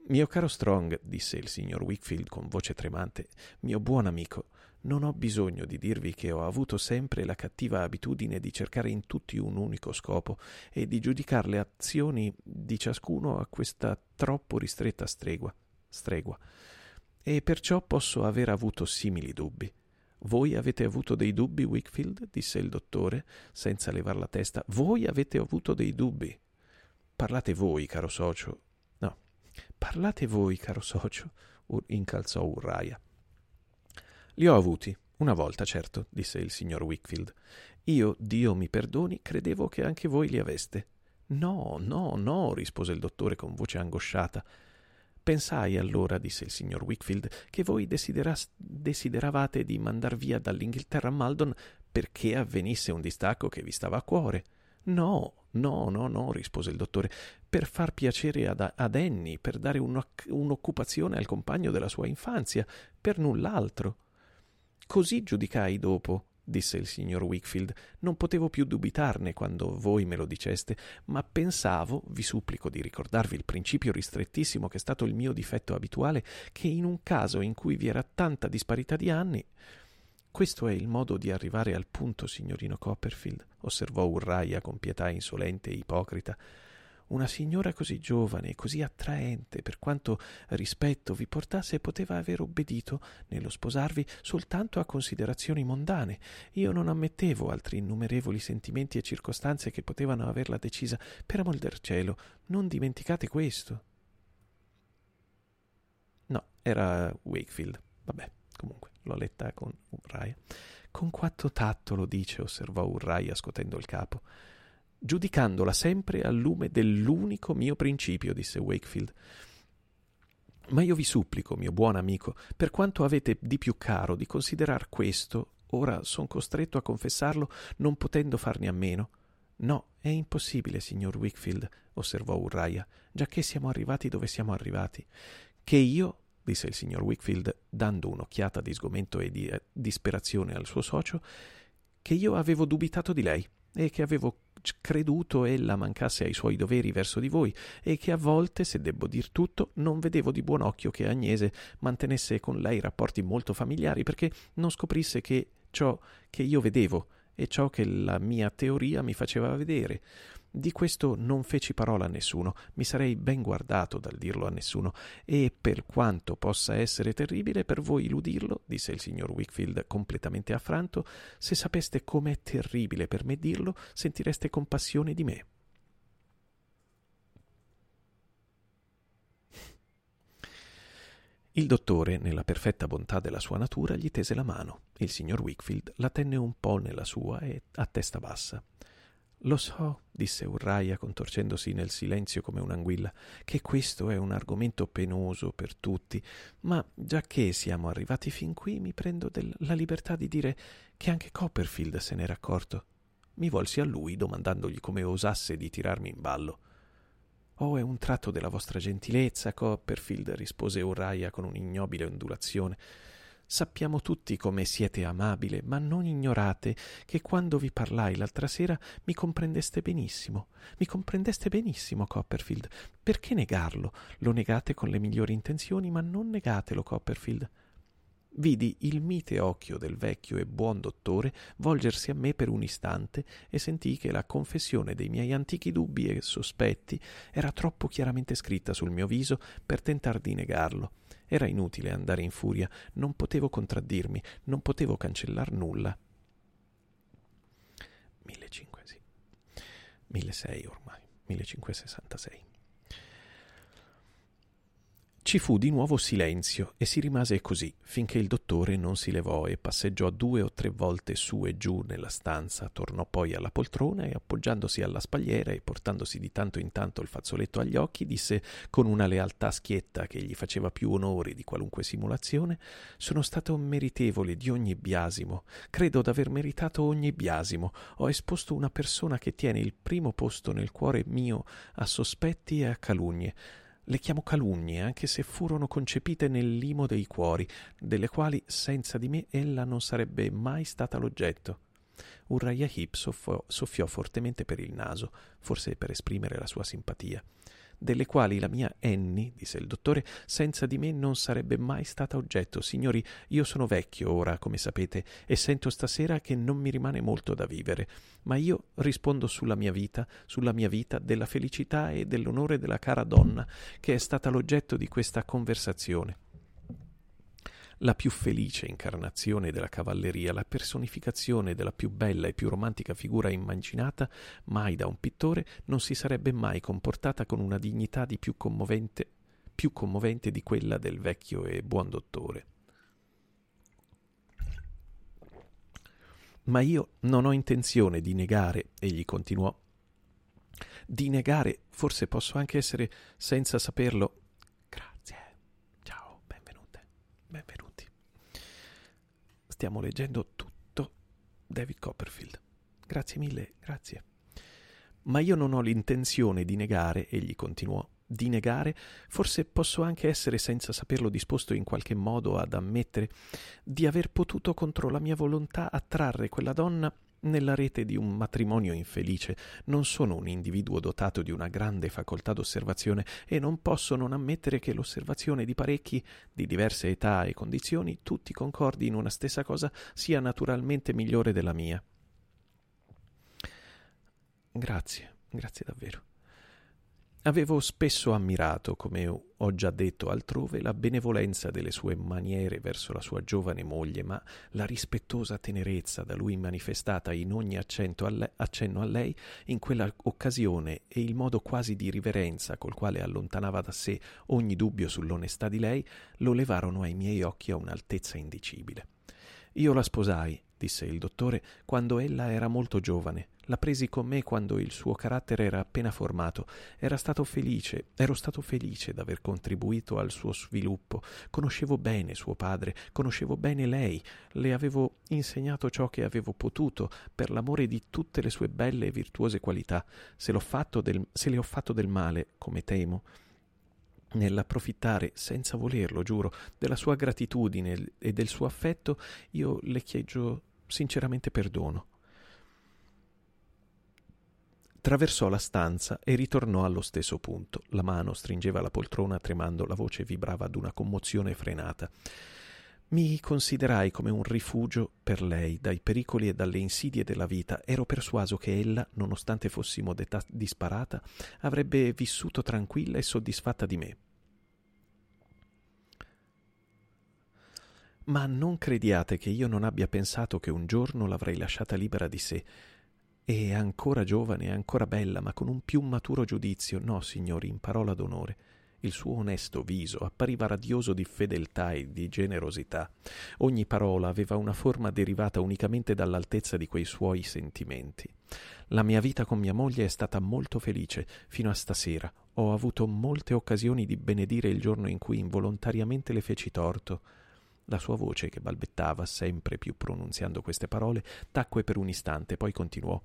Mio caro Strong, disse il signor Wickfield con voce tremante, mio buon amico, non ho bisogno di dirvi che ho avuto sempre la cattiva abitudine di cercare in tutti un unico scopo e di giudicare le azioni di ciascuno a questa troppo ristretta stregua. stregua. E perciò posso aver avuto simili dubbi. Voi avete avuto dei dubbi, Wickfield? disse il dottore, senza levar la testa. Voi avete avuto dei dubbi. Parlate voi, caro socio. No, parlate voi, caro socio, incalzò Urraia. Li ho avuti, una volta, certo, disse il signor Wickfield. Io, Dio mi perdoni, credevo che anche voi li aveste. No, no, no, rispose il dottore con voce angosciata. Pensai allora, disse il signor Wickfield, che voi desideravate di mandar via dall'Inghilterra Maldon perché avvenisse un distacco che vi stava a cuore. No, no, no, no, rispose il dottore, per far piacere ad, ad Annie, per dare un'occupazione al compagno della sua infanzia, per null'altro. Così giudicai dopo, disse il signor Wickfield. Non potevo più dubitarne quando voi me lo diceste, ma pensavo, vi supplico di ricordarvi il principio ristrettissimo che è stato il mio difetto abituale, che in un caso in cui vi era tanta disparità di anni. Questo è il modo di arrivare al punto, signorino Copperfield, osservò Urraia con pietà insolente e ipocrita una signora così giovane e così attraente, per quanto rispetto vi portasse, poteva aver obbedito nello sposarvi soltanto a considerazioni mondane. Io non ammettevo altri innumerevoli sentimenti e circostanze che potevano averla decisa. Per amor del cielo, non dimenticate questo. No, era Wakefield. Vabbè, comunque, l'ho letta con Urraia. Con quanto tatto lo dice, osservò Urraia scotendo il capo giudicandola sempre al lume dell'unico mio principio, disse Wakefield. Ma io vi supplico, mio buon amico, per quanto avete di più caro, di considerar questo, ora son costretto a confessarlo, non potendo farne a meno. No, è impossibile, signor Wickfield, osservò Urraia, giacché siamo arrivati dove siamo arrivati. Che io, disse il signor Wickfield, dando un'occhiata di sgomento e di eh, disperazione al suo socio, che io avevo dubitato di lei e che avevo creduto ella mancasse ai suoi doveri verso di voi e che a volte, se debbo dir tutto, non vedevo di buon occhio che Agnese mantenesse con lei rapporti molto familiari perché non scoprisse che ciò che io vedevo e ciò che la mia teoria mi faceva vedere. Di questo non feci parola a nessuno, mi sarei ben guardato dal dirlo a nessuno, e per quanto possa essere terribile per voi l'udirlo, disse il signor Wickfield completamente affranto, se sapeste com'è terribile per me dirlo, sentireste compassione di me. Il dottore, nella perfetta bontà della sua natura, gli tese la mano. Il signor Wickfield la tenne un po' nella sua e a testa bassa. Lo so, disse Urraia, contorcendosi nel silenzio come un'anguilla, che questo è un argomento penoso per tutti, ma già che siamo arrivati fin qui, mi prendo del- la libertà di dire che anche Copperfield se n'era accorto. Mi volsi a lui domandandogli come osasse di tirarmi in ballo. Oh, è un tratto della vostra gentilezza, Copperfield, rispose Urraia con un'ignobile ondulazione. Sappiamo tutti come siete amabile, ma non ignorate che quando vi parlai l'altra sera mi comprendeste benissimo. Mi comprendeste benissimo, Copperfield. Perché negarlo? Lo negate con le migliori intenzioni, ma non negatelo, Copperfield. Vidi il mite occhio del vecchio e buon dottore volgersi a me per un istante e sentii che la confessione dei miei antichi dubbi e sospetti era troppo chiaramente scritta sul mio viso per tentar di negarlo. Era inutile andare in furia, non potevo contraddirmi, non potevo cancellar nulla. 1500, sì. 1600 ormai, 1566. Ci fu di nuovo silenzio e si rimase così finché il dottore non si levò e passeggiò due o tre volte su e giù nella stanza, tornò poi alla poltrona e appoggiandosi alla spalliera e portandosi di tanto in tanto il fazzoletto agli occhi, disse con una lealtà schietta che gli faceva più onore di qualunque simulazione Sono stato meritevole di ogni biasimo, credo d'aver meritato ogni biasimo, ho esposto una persona che tiene il primo posto nel cuore mio a sospetti e a calunnie le chiamo calunnie, anche se furono concepite nel limo dei cuori, delle quali senza di me ella non sarebbe mai stata l'oggetto. Uriah Heep soffiò, soffiò fortemente per il naso, forse per esprimere la sua simpatia delle quali la mia Annie, disse il dottore, senza di me non sarebbe mai stata oggetto. Signori, io sono vecchio ora, come sapete, e sento stasera che non mi rimane molto da vivere, ma io rispondo sulla mia vita, sulla mia vita, della felicità e dell'onore della cara donna, che è stata l'oggetto di questa conversazione la più felice incarnazione della cavalleria, la personificazione della più bella e più romantica figura immaginata mai da un pittore, non si sarebbe mai comportata con una dignità di più commovente, più commovente di quella del vecchio e buon dottore. Ma io non ho intenzione di negare, egli continuò, di negare, forse posso anche essere, senza saperlo, grazie, ciao, benvenute, benvenute stiamo leggendo tutto David Copperfield. Grazie mille, grazie. Ma io non ho l'intenzione di negare, egli continuò, di negare, forse posso anche essere senza saperlo disposto in qualche modo ad ammettere di aver potuto contro la mia volontà attrarre quella donna nella rete di un matrimonio infelice non sono un individuo dotato di una grande facoltà d'osservazione e non posso non ammettere che l'osservazione di parecchi di diverse età e condizioni, tutti concordi in una stessa cosa, sia naturalmente migliore della mia. Grazie, grazie davvero. Avevo spesso ammirato, come ho già detto altrove, la benevolenza delle sue maniere verso la sua giovane moglie, ma la rispettosa tenerezza da lui manifestata in ogni a le- accenno a lei in quella occasione e il modo quasi di riverenza col quale allontanava da sé ogni dubbio sull'onestà di lei lo levarono ai miei occhi a un'altezza indicibile. Io la sposai, disse il dottore, quando ella era molto giovane la presi con me quando il suo carattere era appena formato. Era stato felice, ero stato felice d'aver contribuito al suo sviluppo. Conoscevo bene suo padre, conoscevo bene lei, le avevo insegnato ciò che avevo potuto per l'amore di tutte le sue belle e virtuose qualità. Se, del, se le ho fatto del male, come temo, nell'approfittare, senza volerlo, giuro, della sua gratitudine e del suo affetto, io le chiedo sinceramente perdono Traversò la stanza e ritornò allo stesso punto. La mano stringeva la poltrona tremando, la voce vibrava ad una commozione frenata. Mi considerai come un rifugio per lei dai pericoli e dalle insidie della vita. Ero persuaso che ella, nonostante fossimo d'età disparata, avrebbe vissuto tranquilla e soddisfatta di me. Ma non crediate che io non abbia pensato che un giorno l'avrei lasciata libera di sé e ancora giovane ancora bella, ma con un più maturo giudizio. No, signori, in parola d'onore. Il suo onesto viso appariva radioso di fedeltà e di generosità. Ogni parola aveva una forma derivata unicamente dall'altezza di quei suoi sentimenti. La mia vita con mia moglie è stata molto felice fino a stasera. Ho avuto molte occasioni di benedire il giorno in cui involontariamente le feci torto. La sua voce, che balbettava sempre più pronunziando queste parole, tacque per un istante, poi continuò.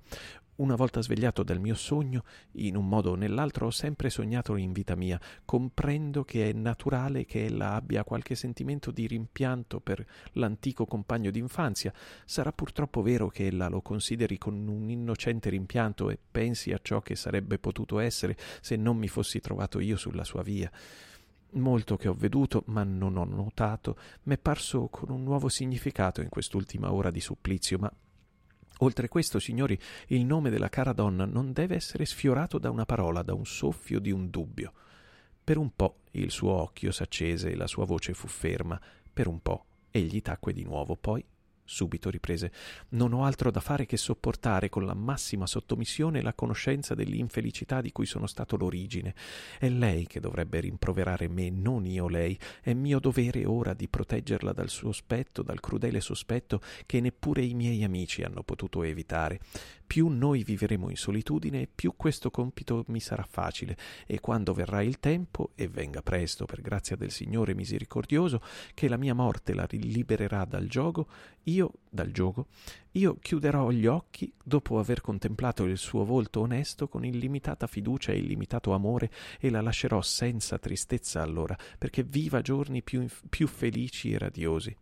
Una volta svegliato dal mio sogno, in un modo o nell'altro ho sempre sognato in vita mia. Comprendo che è naturale che ella abbia qualche sentimento di rimpianto per l'antico compagno d'infanzia. Sarà purtroppo vero che ella lo consideri con un innocente rimpianto e pensi a ciò che sarebbe potuto essere se non mi fossi trovato io sulla sua via. Molto che ho veduto, ma non ho notato, m'è parso con un nuovo significato in quest'ultima ora di supplizio, ma Oltre questo, signori, il nome della cara donna non deve essere sfiorato da una parola, da un soffio di un dubbio. Per un po' il suo occhio s'accese e la sua voce fu ferma, per un po' egli tacque di nuovo, poi Subito riprese. Non ho altro da fare che sopportare con la massima sottomissione la conoscenza dell'infelicità di cui sono stato l'origine. È lei che dovrebbe rimproverare me, non io lei. È mio dovere ora di proteggerla dal sospetto, dal crudele sospetto che neppure i miei amici hanno potuto evitare. Più noi vivremo in solitudine, più questo compito mi sarà facile, e quando verrà il tempo, e venga presto, per grazia del Signore misericordioso, che la mia morte la libererà dal giogo, io, dal gioco, io chiuderò gli occhi dopo aver contemplato il suo volto onesto con illimitata fiducia e illimitato amore e la lascerò senza tristezza allora, perché viva giorni più, più felici e radiosi.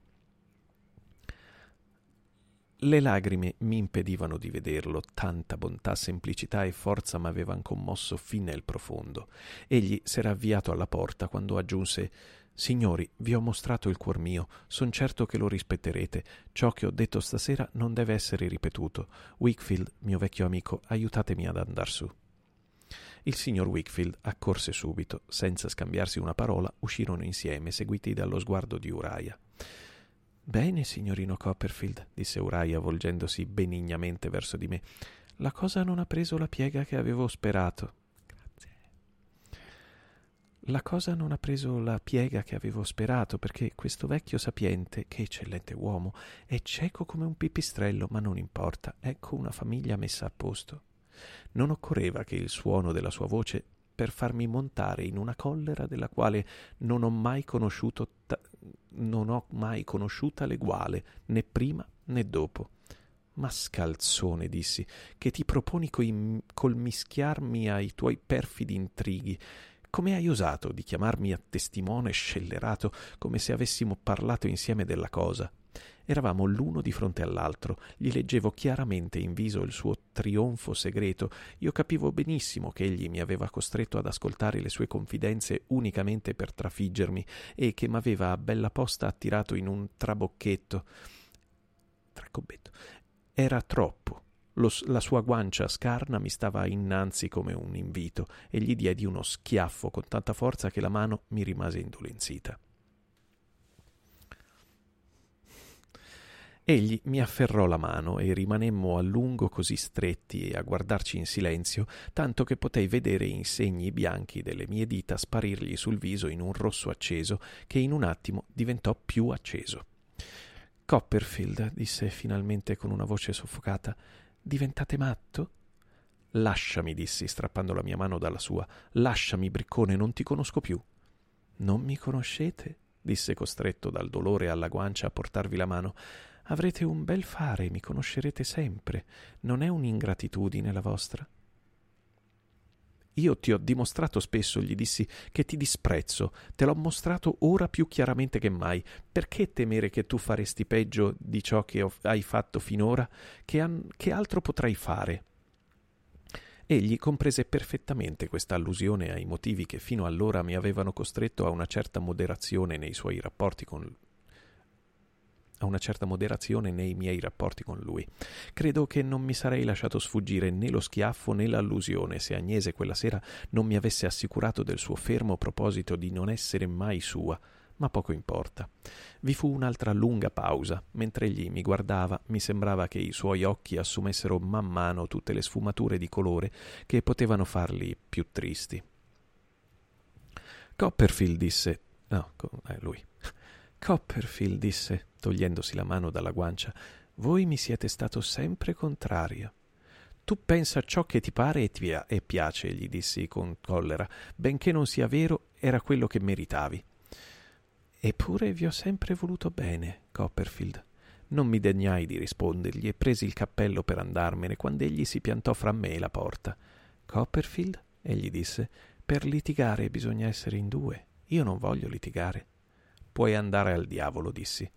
Le lagrime mi impedivano di vederlo, tanta bontà, semplicità e forza m'avevan commosso fin nel profondo. Egli s'era avviato alla porta quando aggiunse Signori, vi ho mostrato il cuor mio, son certo che lo rispetterete. Ciò che ho detto stasera non deve essere ripetuto. Wickfield, mio vecchio amico, aiutatemi ad andar su. Il signor Wickfield accorse subito, senza scambiarsi una parola, uscirono insieme, seguiti dallo sguardo di Uriah. Bene, signorino Copperfield, disse Uriah volgendosi benignamente verso di me. La cosa non ha preso la piega che avevo sperato. La cosa non ha preso la piega che avevo sperato, perché questo vecchio sapiente, che eccellente uomo, è cieco come un pipistrello, ma non importa, ecco una famiglia messa a posto. Non occorreva che il suono della sua voce per farmi montare in una collera della quale non ho mai conosciuto ta- non ho mai conosciuta l'eguale, né prima né dopo. Ma scalzone, dissi, che ti proponi coi, col mischiarmi ai tuoi perfidi intrighi. Come hai osato di chiamarmi a testimone scellerato come se avessimo parlato insieme della cosa? Eravamo l'uno di fronte all'altro, gli leggevo chiaramente in viso il suo trionfo segreto. Io capivo benissimo che egli mi aveva costretto ad ascoltare le sue confidenze unicamente per trafiggermi e che m'aveva a bella posta attirato in un trabocchetto. Tracobbetto. Era troppo. Lo, la sua guancia scarna mi stava innanzi come un invito e gli diedi uno schiaffo con tanta forza che la mano mi rimase indolenzita. Egli mi afferrò la mano e rimanemmo a lungo così stretti e a guardarci in silenzio, tanto che potei vedere i segni bianchi delle mie dita sparirgli sul viso in un rosso acceso che in un attimo diventò più acceso. Copperfield, disse finalmente con una voce soffocata, diventate matto? Lasciami, dissi, strappando la mia mano dalla sua. Lasciami, briccone, non ti conosco più. Non mi conoscete? disse costretto dal dolore alla guancia a portarvi la mano. Avrete un bel fare, mi conoscerete sempre. Non è un'ingratitudine la vostra? Io ti ho dimostrato spesso, gli dissi, che ti disprezzo, te l'ho mostrato ora più chiaramente che mai. Perché temere che tu faresti peggio di ciò che hai fatto finora? Che, an- che altro potrai fare? Egli comprese perfettamente questa allusione ai motivi che fino allora mi avevano costretto a una certa moderazione nei suoi rapporti con a una certa moderazione nei miei rapporti con lui. Credo che non mi sarei lasciato sfuggire né lo schiaffo né l'allusione se Agnese quella sera non mi avesse assicurato del suo fermo proposito di non essere mai sua, ma poco importa. Vi fu un'altra lunga pausa. Mentre egli mi guardava, mi sembrava che i suoi occhi assumessero man mano tutte le sfumature di colore che potevano farli più tristi. Copperfield disse. No, è lui. Copperfield disse, togliendosi la mano dalla guancia, voi mi siete stato sempre contrario. Tu pensa ciò che ti pare e ti e piace, gli dissi con collera, benché non sia vero, era quello che meritavi. Eppure vi ho sempre voluto bene, Copperfield. Non mi degnai di rispondergli e presi il cappello per andarmene quando egli si piantò fra me e la porta. Copperfield, egli disse, per litigare bisogna essere in due. Io non voglio litigare. Puoi andare al diavolo, dissi.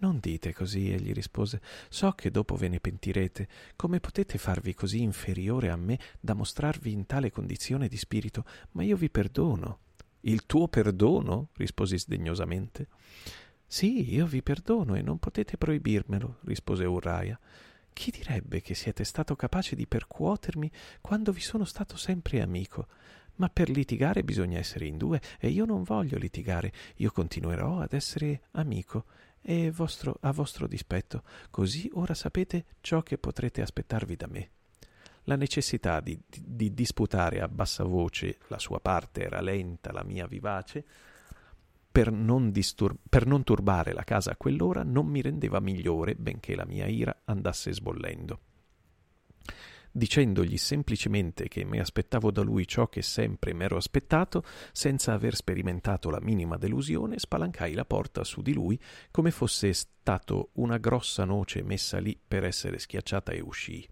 Non dite così, egli rispose. So che dopo ve ne pentirete. Come potete farvi così inferiore a me da mostrarvi in tale condizione di spirito? Ma io vi perdono. Il tuo perdono? risposi sdegnosamente. Sì, io vi perdono e non potete proibirmelo, rispose Urraia. Chi direbbe che siete stato capace di percuotermi quando vi sono stato sempre amico? Ma per litigare bisogna essere in due e io non voglio litigare, io continuerò ad essere amico e vostro, a vostro dispetto, così ora sapete ciò che potrete aspettarvi da me. La necessità di, di, di disputare a bassa voce la sua parte era lenta, la mia vivace, per non, distur- per non turbare la casa a quell'ora non mi rendeva migliore, benché la mia ira andasse sbollendo dicendogli semplicemente che mi aspettavo da lui ciò che sempre m'ero aspettato, senza aver sperimentato la minima delusione, spalancai la porta su di lui come fosse stato una grossa noce messa lì per essere schiacciata e uscii.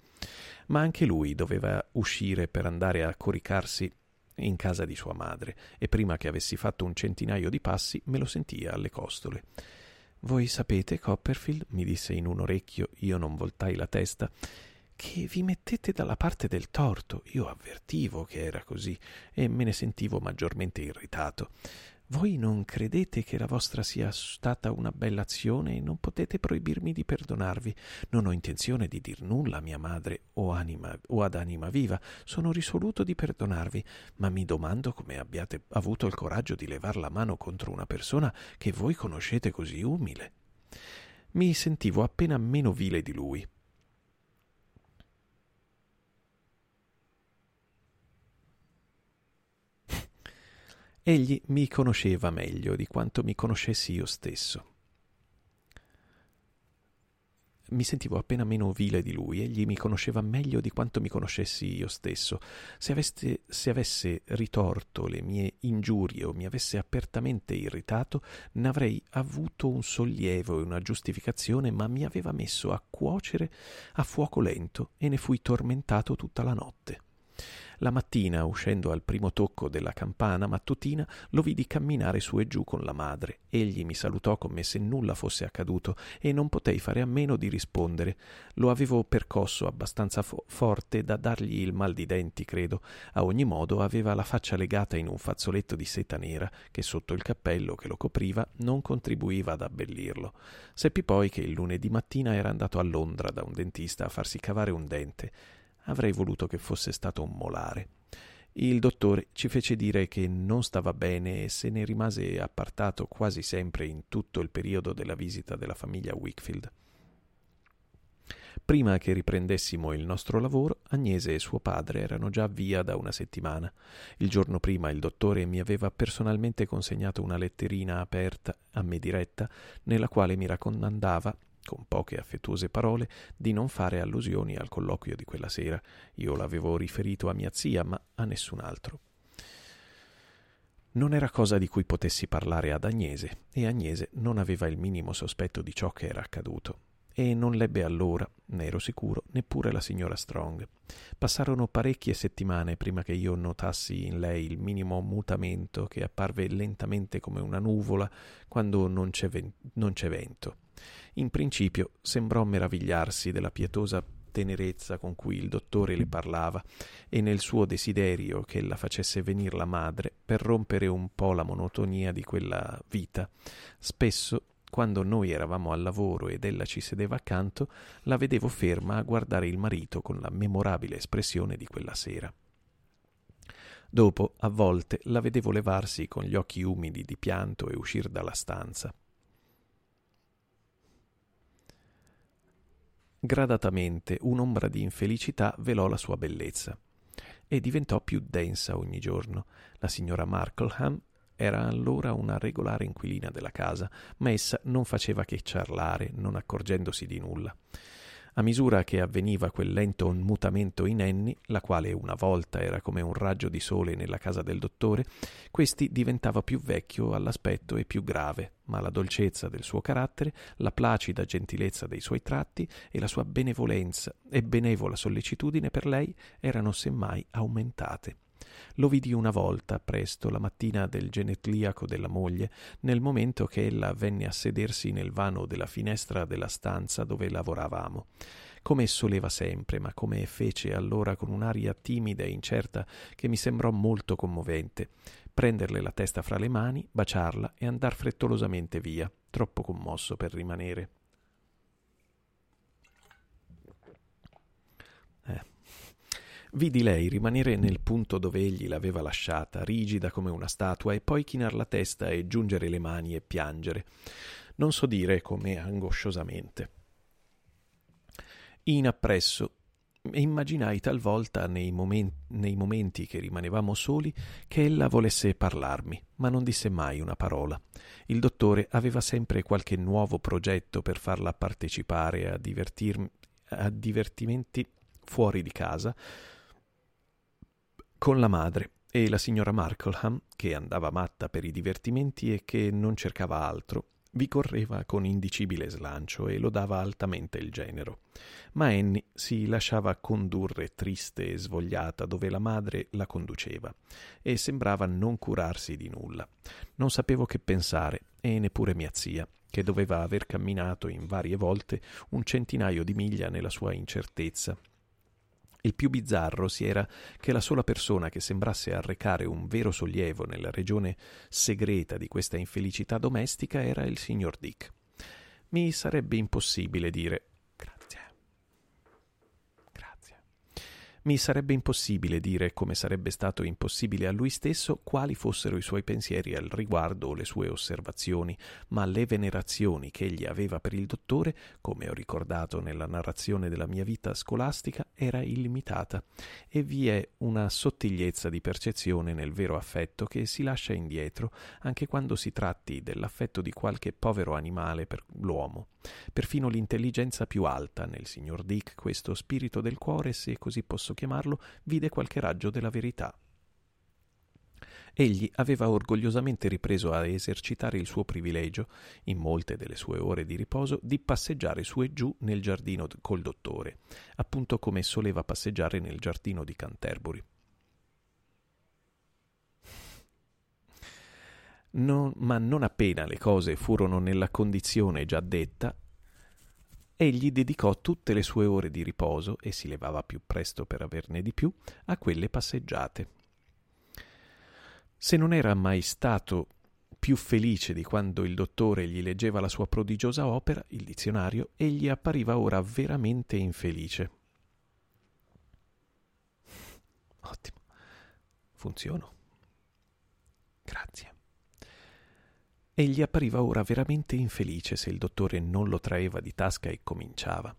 Ma anche lui doveva uscire per andare a coricarsi in casa di sua madre, e prima che avessi fatto un centinaio di passi me lo sentia alle costole. Voi sapete, Copperfield, mi disse in un orecchio, io non voltai la testa, che vi mettete dalla parte del torto. Io avvertivo che era così e me ne sentivo maggiormente irritato. Voi non credete che la vostra sia stata una bella azione e non potete proibirmi di perdonarvi. Non ho intenzione di dir nulla a mia madre o, anima, o ad anima viva. Sono risoluto di perdonarvi, ma mi domando come abbiate avuto il coraggio di levar la mano contro una persona che voi conoscete così umile. Mi sentivo appena meno vile di lui. Egli mi conosceva meglio di quanto mi conoscessi io stesso. Mi sentivo appena meno vile di lui, egli mi conosceva meglio di quanto mi conoscessi io stesso. Se, aveste, se avesse ritorto le mie ingiurie o mi avesse apertamente irritato, ne avrei avuto un sollievo e una giustificazione, ma mi aveva messo a cuocere a fuoco lento e ne fui tormentato tutta la notte. La mattina, uscendo al primo tocco della campana mattutina, lo vidi camminare su e giù con la madre. Egli mi salutò come se nulla fosse accaduto e non potei fare a meno di rispondere. Lo avevo percosso abbastanza fo- forte da dargli il mal di denti, credo. A ogni modo aveva la faccia legata in un fazzoletto di seta nera che sotto il cappello che lo copriva non contribuiva ad abbellirlo. Seppi poi che il lunedì mattina era andato a Londra da un dentista a farsi cavare un dente Avrei voluto che fosse stato un molare. Il dottore ci fece dire che non stava bene e se ne rimase appartato quasi sempre in tutto il periodo della visita della famiglia Wickfield. Prima che riprendessimo il nostro lavoro, Agnese e suo padre erano già via da una settimana. Il giorno prima il dottore mi aveva personalmente consegnato una letterina aperta a me diretta, nella quale mi raccomandava con poche affettuose parole, di non fare allusioni al colloquio di quella sera. Io l'avevo riferito a mia zia, ma a nessun altro. Non era cosa di cui potessi parlare ad Agnese, e Agnese non aveva il minimo sospetto di ciò che era accaduto. E non l'ebbe allora, ne ero sicuro, neppure la signora Strong. Passarono parecchie settimane prima che io notassi in lei il minimo mutamento che apparve lentamente come una nuvola quando non c'è, ven- non c'è vento. In principio sembrò meravigliarsi della pietosa tenerezza con cui il dottore le parlava e nel suo desiderio che ella facesse venir la madre per rompere un po' la monotonia di quella vita. Spesso quando noi eravamo al lavoro ed ella ci sedeva accanto, la vedevo ferma a guardare il marito con la memorabile espressione di quella sera. Dopo, a volte, la vedevo levarsi con gli occhi umidi di pianto e uscir dalla stanza. Gradatamente un'ombra di infelicità velò la sua bellezza e diventò più densa ogni giorno. La signora Markleham era allora una regolare inquilina della casa, ma essa non faceva che ciarlare, non accorgendosi di nulla. A misura che avveniva quel lento mutamento in Annie, la quale una volta era come un raggio di sole nella casa del dottore, questi diventava più vecchio all'aspetto e più grave, ma la dolcezza del suo carattere, la placida gentilezza dei suoi tratti e la sua benevolenza e benevola sollecitudine per lei erano semmai aumentate. Lo vidi una volta, presto, la mattina del genetliaco della moglie, nel momento che ella venne a sedersi nel vano della finestra della stanza dove lavoravamo. Come soleva sempre, ma come fece allora con un'aria timida e incerta che mi sembrò molto commovente, prenderle la testa fra le mani, baciarla e andar frettolosamente via, troppo commosso per rimanere. Vidi lei rimanere nel punto dove egli l'aveva lasciata, rigida come una statua, e poi chinar la testa e giungere le mani e piangere. Non so dire come angosciosamente. In appresso immaginai talvolta nei, momen- nei momenti che rimanevamo soli che ella volesse parlarmi, ma non disse mai una parola. Il dottore aveva sempre qualche nuovo progetto per farla partecipare a, divertir- a divertimenti fuori di casa, con la madre e la signora Markleham, che andava matta per i divertimenti e che non cercava altro, vi correva con indicibile slancio e lodava altamente il genero. Ma Annie si lasciava condurre triste e svogliata dove la madre la conduceva e sembrava non curarsi di nulla. Non sapevo che pensare e neppure mia zia, che doveva aver camminato in varie volte un centinaio di miglia nella sua incertezza il più bizzarro si era che la sola persona che sembrasse arrecare un vero sollievo nella regione segreta di questa infelicità domestica era il signor Dick. Mi sarebbe impossibile dire Mi sarebbe impossibile dire, come sarebbe stato impossibile a lui stesso, quali fossero i suoi pensieri al riguardo o le sue osservazioni, ma le venerazioni che egli aveva per il dottore, come ho ricordato nella narrazione della mia vita scolastica, era illimitata, e vi è una sottigliezza di percezione nel vero affetto che si lascia indietro anche quando si tratti dell'affetto di qualche povero animale per l'uomo. Perfino l'intelligenza più alta nel signor Dick, questo spirito del cuore, se così posso chiamarlo, vide qualche raggio della verità. Egli aveva orgogliosamente ripreso a esercitare il suo privilegio, in molte delle sue ore di riposo, di passeggiare su e giù nel giardino col dottore, appunto come soleva passeggiare nel giardino di Canterbury. Non, ma non appena le cose furono nella condizione già detta, egli dedicò tutte le sue ore di riposo, e si levava più presto per averne di più, a quelle passeggiate. Se non era mai stato più felice di quando il dottore gli leggeva la sua prodigiosa opera, il dizionario, egli appariva ora veramente infelice. Ottimo. Funziono. Grazie. Egli appariva ora veramente infelice se il dottore non lo traeva di tasca e cominciava.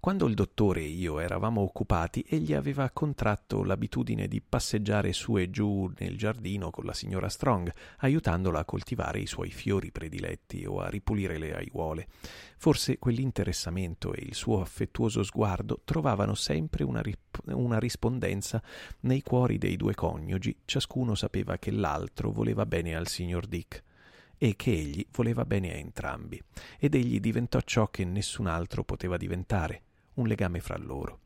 Quando il dottore e io eravamo occupati, egli aveva contratto l'abitudine di passeggiare su e giù nel giardino con la signora Strong, aiutandola a coltivare i suoi fiori prediletti o a ripulire le aiuole. Forse quell'interessamento e il suo affettuoso sguardo trovavano sempre una, rip- una rispondenza nei cuori dei due coniugi, ciascuno sapeva che l'altro voleva bene al signor Dick e che egli voleva bene a entrambi, ed egli diventò ciò che nessun altro poteva diventare, un legame fra loro.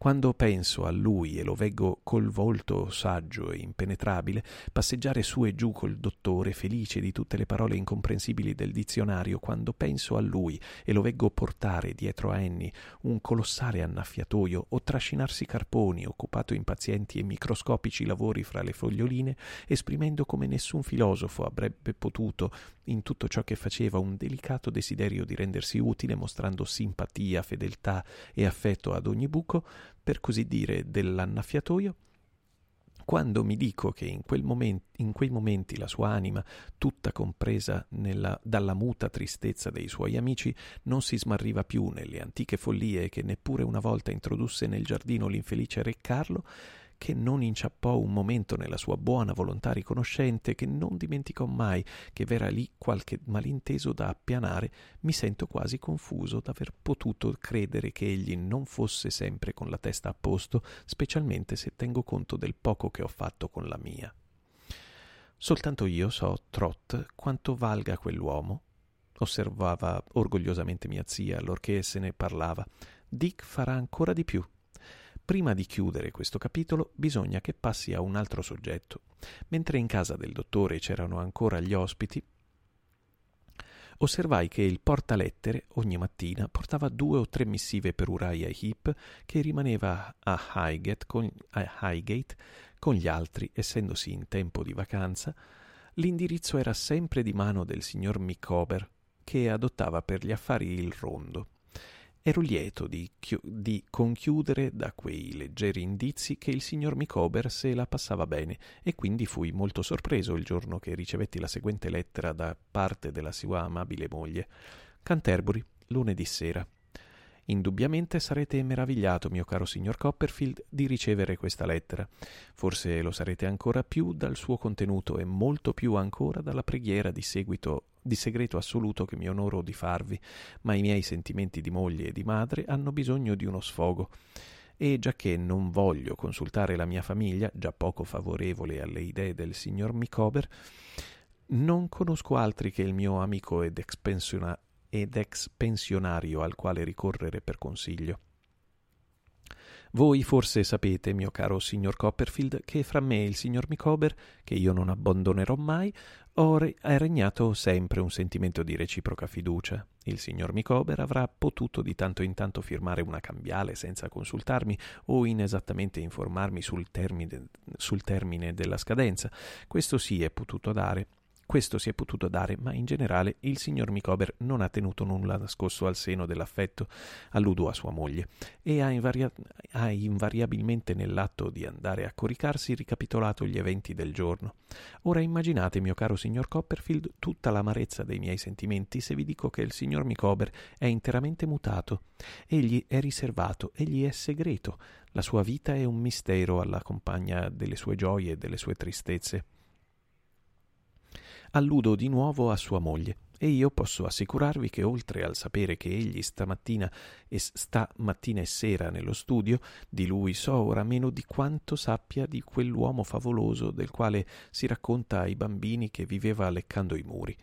Quando penso a lui e lo veggo col volto saggio e impenetrabile, passeggiare su e giù col dottore, felice di tutte le parole incomprensibili del dizionario, quando penso a lui e lo veggo portare dietro a Annie un colossale annaffiatoio o trascinarsi carponi, occupato in pazienti e microscopici lavori fra le foglioline, esprimendo come nessun filosofo avrebbe potuto in tutto ciò che faceva un delicato desiderio di rendersi utile, mostrando simpatia, fedeltà e affetto ad ogni buco, per così dire, dell'annaffiatoio, quando mi dico che in, quel moment, in, quei momenti la sua anima, tutta compresa nella, dalla muta tristezza dei suoi amici, non si smarriva più nelle antiche follie che neppure una volta introdusse nel giardino l'infelice re Carlo, che non inciappò un momento nella sua buona volontà riconoscente, che non dimenticò mai che v'era lì qualche malinteso da appianare, mi sento quasi confuso d'aver potuto credere che egli non fosse sempre con la testa a posto, specialmente se tengo conto del poco che ho fatto con la mia. Soltanto io so, Trot, quanto valga quell'uomo, osservava orgogliosamente mia zia allorché se ne parlava. Dick farà ancora di più Prima di chiudere questo capitolo bisogna che passi a un altro soggetto. Mentre in casa del dottore c'erano ancora gli ospiti, osservai che il portalettere ogni mattina portava due o tre missive per Uriah Heep che rimaneva a Highgate con, a Highgate con gli altri, essendosi in tempo di vacanza. L'indirizzo era sempre di mano del signor Micawber, che adottava per gli affari il rondo. Ero lieto di, chi- di, conchiudere da quei leggeri indizi che il signor Micawber se la passava bene e quindi fui molto sorpreso il giorno che ricevetti la seguente lettera da parte della sua amabile moglie. Canterbury, lunedì sera. Indubbiamente sarete meravigliato, mio caro signor Copperfield, di ricevere questa lettera. Forse lo sarete ancora più dal suo contenuto e molto più ancora dalla preghiera di seguito di segreto assoluto che mi onoro di farvi, ma i miei sentimenti di moglie e di madre hanno bisogno di uno sfogo. E giacché non voglio consultare la mia famiglia, già poco favorevole alle idee del signor Micawber, non conosco altri che il mio amico ed ex, pensiona- ed ex pensionario al quale ricorrere per consiglio. Voi forse sapete, mio caro signor Copperfield, che fra me e il signor Micawber, che io non abbandonerò mai, è regnato sempre un sentimento di reciproca fiducia. Il signor Micawber avrà potuto di tanto in tanto firmare una cambiale senza consultarmi o inesattamente informarmi sul termine, sul termine della scadenza. Questo sì è potuto dare, questo si è potuto dare, ma in generale il signor Micawber non ha tenuto nulla nascosto al seno dell'affetto, alludo a sua moglie, e ha, invaria- ha invariabilmente nell'atto di andare a coricarsi ricapitolato gli eventi del giorno. Ora immaginate, mio caro signor Copperfield, tutta l'amarezza dei miei sentimenti se vi dico che il signor Micawber è interamente mutato. Egli è riservato, egli è segreto. La sua vita è un mistero alla compagna delle sue gioie e delle sue tristezze alludo di nuovo a sua moglie e io posso assicurarvi che oltre al sapere che egli stamattina e sta mattina e sera nello studio, di lui so ora meno di quanto sappia di quell'uomo favoloso del quale si racconta ai bambini che viveva leccando i muri.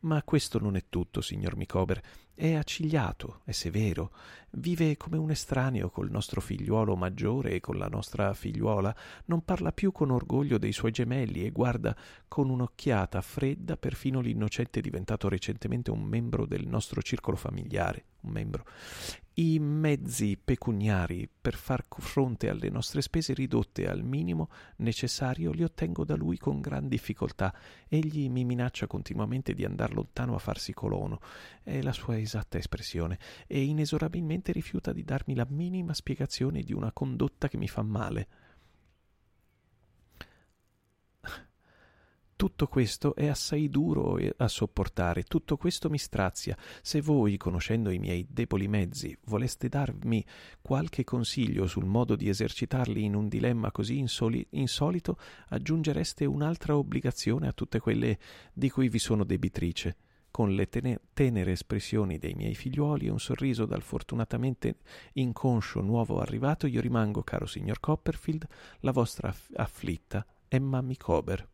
Ma questo non è tutto, signor Micawber. È accigliato, è severo, vive come un estraneo col nostro figliuolo maggiore e con la nostra figliuola, non parla più con orgoglio dei suoi gemelli e guarda con un'occhiata fredda perfino l'innocente diventato recentemente un membro del nostro circolo familiare, un membro. I mezzi pecuniari per far fronte alle nostre spese ridotte al minimo necessario li ottengo da lui con gran difficoltà. Egli mi minaccia continuamente di andar lontano a farsi colono, è la sua esatta espressione, e inesorabilmente rifiuta di darmi la minima spiegazione di una condotta che mi fa male. Tutto questo è assai duro a sopportare, tutto questo mi strazia. Se voi, conoscendo i miei deboli mezzi, voleste darmi qualche consiglio sul modo di esercitarli in un dilemma così insoli- insolito, aggiungereste un'altra obbligazione a tutte quelle di cui vi sono debitrice. Con le tene- tenere espressioni dei miei figliuoli e un sorriso dal fortunatamente inconscio nuovo arrivato, io rimango, caro signor Copperfield, la vostra aff- afflitta Emma Micawber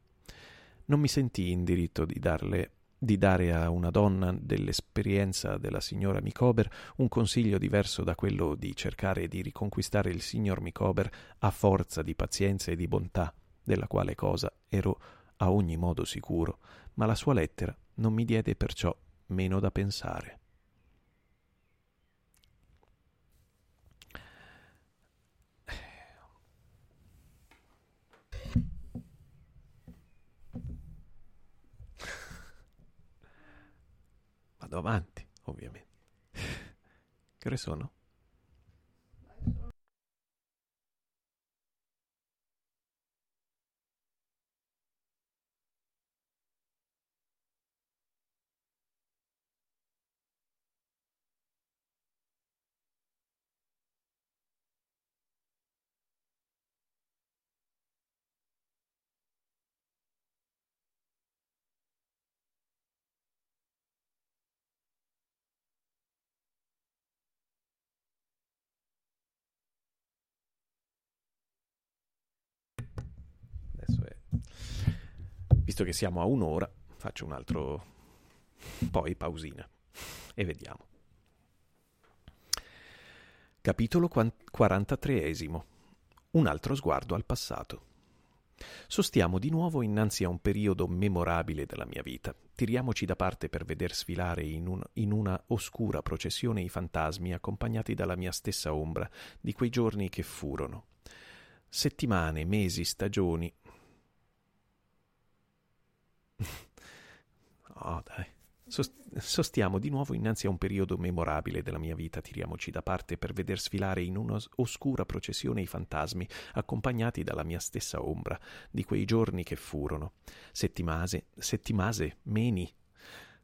non mi sentii in diritto di darle di dare a una donna dell'esperienza della signora Mikober un consiglio diverso da quello di cercare di riconquistare il signor Mikober a forza di pazienza e di bontà, della quale cosa ero a ogni modo sicuro, ma la sua lettera non mi diede perciò meno da pensare. Vado avanti, ovviamente. Che ore sono? Visto che siamo a un'ora, faccio un altro poi pausina e vediamo. Capitolo 43. Un altro sguardo al passato. Sostiamo di nuovo innanzi a un periodo memorabile della mia vita. Tiriamoci da parte per veder sfilare in, un, in, una oscura processione i fantasmi accompagnati dalla mia stessa ombra di quei giorni che furono. Settimane, mesi, stagioni, Oh, dai. Sostiamo di nuovo innanzi a un periodo memorabile della mia vita, tiriamoci da parte per veder sfilare in un'oscura processione i fantasmi, accompagnati dalla mia stessa ombra, di quei giorni che furono. Settimase, settimase, meni.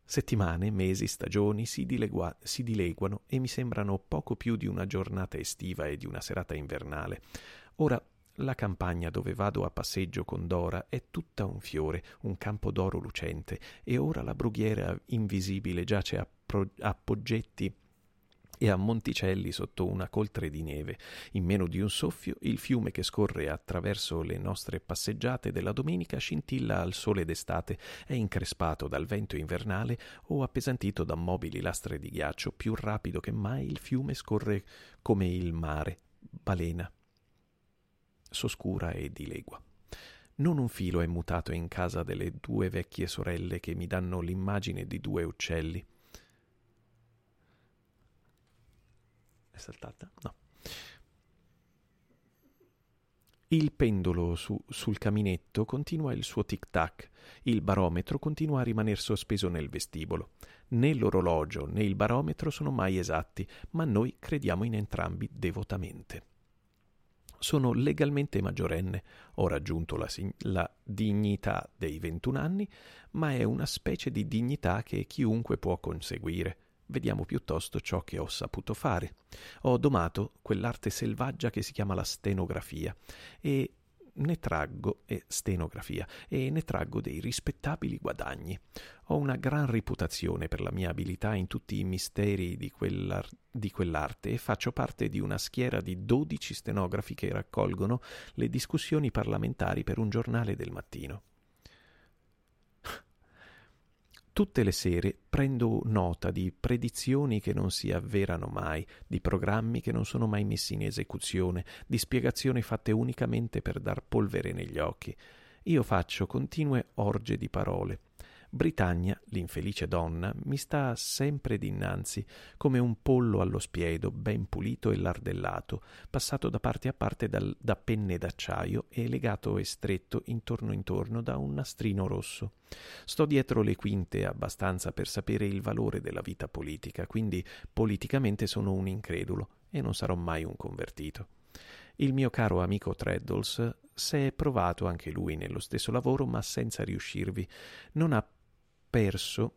Settimane, mesi, stagioni si, dilegua, si dileguano e mi sembrano poco più di una giornata estiva e di una serata invernale. Ora la campagna dove vado a passeggio con Dora è tutta un fiore, un campo d'oro lucente, e ora la brughiera invisibile giace a, pro- a poggetti e a Monticelli sotto una coltre di neve. In meno di un soffio il fiume che scorre attraverso le nostre passeggiate della domenica scintilla al sole d'estate, è increspato dal vento invernale o appesantito da mobili lastre di ghiaccio. Più rapido che mai il fiume scorre come il mare, balena soscura e dilegua. Non un filo è mutato in casa delle due vecchie sorelle che mi danno l'immagine di due uccelli. È saltata? No. Il pendolo su, sul caminetto continua il suo tic-tac, il barometro continua a rimanere sospeso nel vestibolo. Né l'orologio né il barometro sono mai esatti, ma noi crediamo in entrambi devotamente sono legalmente maggiorenne, ho raggiunto la, la, dignità dei 21 anni, ma è una specie di dignità che chiunque può conseguire. Vediamo piuttosto ciò che ho saputo fare. Ho domato quell'arte selvaggia che si chiama la stenografia e ne traggo e stenografia e ne traggo dei rispettabili guadagni. Ho una gran reputazione per la mia abilità in tutti i misteri di, quell'ar- di quell'arte e faccio parte di una schiera di dodici stenografi che raccolgono le discussioni parlamentari per un giornale del mattino. Tutte le sere prendo nota di predizioni che non si avverano mai, di programmi che non sono mai messi in esecuzione, di spiegazioni fatte unicamente per dar polvere negli occhi. Io faccio continue orge di parole, Britannia, l'infelice donna, mi sta sempre dinanzi, come un pollo allo spiedo, ben pulito e lardellato, passato da parte a parte dal, da penne d'acciaio e legato e stretto intorno intorno da un nastrino rosso. Sto dietro le quinte abbastanza per sapere il valore della vita politica, quindi politicamente sono un incredulo e non sarò mai un convertito. Il mio caro amico Treddles s'è provato anche lui nello stesso lavoro, ma senza riuscirvi. Non ha perso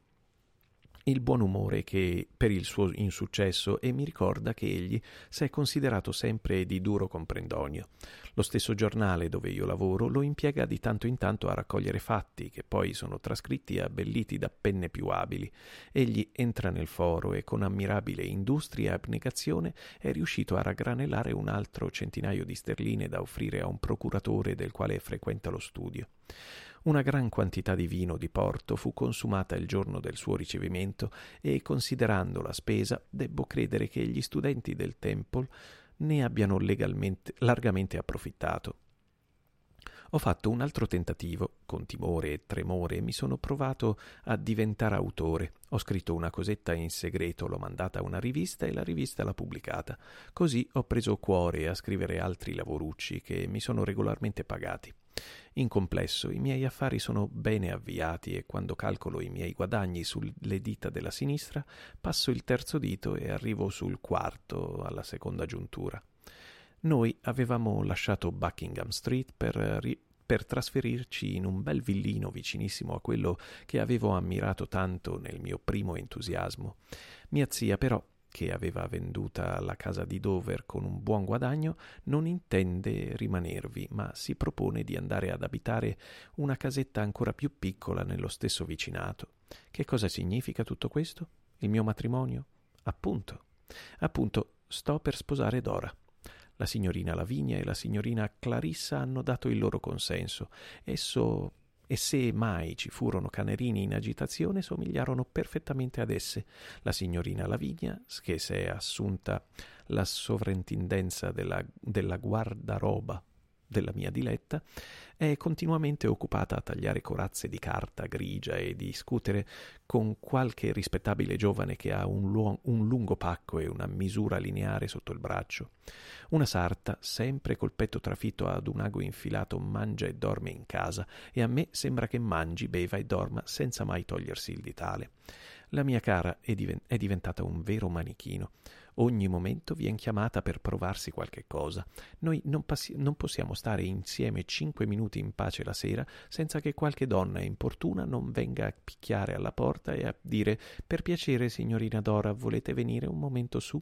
il buon umore che per il suo insuccesso e mi ricorda che egli si è considerato sempre di duro comprendonio. Lo stesso giornale dove io lavoro lo impiega di tanto in tanto a raccogliere fatti che poi sono trascritti e abbelliti da penne più abili. Egli entra nel foro e con ammirabile industria e abnegazione è riuscito a raggranellare un altro centinaio di sterline da offrire a un procuratore del quale frequenta lo studio. Una gran quantità di vino di Porto fu consumata il giorno del suo ricevimento e, considerando la spesa, debbo credere che gli studenti del Temple ne abbiano largamente approfittato. Ho fatto un altro tentativo, con timore e tremore, mi sono provato a diventare autore. Ho scritto una cosetta in segreto, l'ho mandata a una rivista e la rivista l'ha pubblicata. Così ho preso cuore a scrivere altri lavorucci che mi sono regolarmente pagati. In complesso i miei affari sono bene avviati e quando calcolo i miei guadagni sulle dita della sinistra passo il terzo dito e arrivo sul quarto alla seconda giuntura. Noi avevamo lasciato Buckingham Street per, ri- per trasferirci in un bel villino vicinissimo a quello che avevo ammirato tanto nel mio primo entusiasmo. Mia zia però che aveva venduta la casa di Dover con un buon guadagno, non intende rimanervi, ma si propone di andare ad abitare una casetta ancora più piccola nello stesso vicinato. Che cosa significa tutto questo? Il mio matrimonio? Appunto. Appunto, sto per sposare Dora. La signorina Lavinia e la signorina Clarissa hanno dato il loro consenso. Esso e se mai ci furono canerini in agitazione, somigliarono perfettamente ad esse. La signorina Lavinia, che si è assunta la sovrintendenza della, della guardaroba della mia diletta, è continuamente occupata a tagliare corazze di carta grigia e discutere con qualche rispettabile giovane che ha un, lu- un lungo pacco e una misura lineare sotto il braccio. Una sarta, sempre col petto trafitto ad un ago infilato, mangia e dorme in casa, e a me sembra che mangi, beva e dorma senza mai togliersi il ditale. La mia cara è, diven- è diventata un vero manichino. Ogni momento viene chiamata per provarsi qualche cosa. Noi non, passi- non possiamo stare insieme cinque minuti in pace la sera senza che qualche donna importuna non venga a picchiare alla porta e a dire Per piacere, signorina Dora, volete venire un momento su?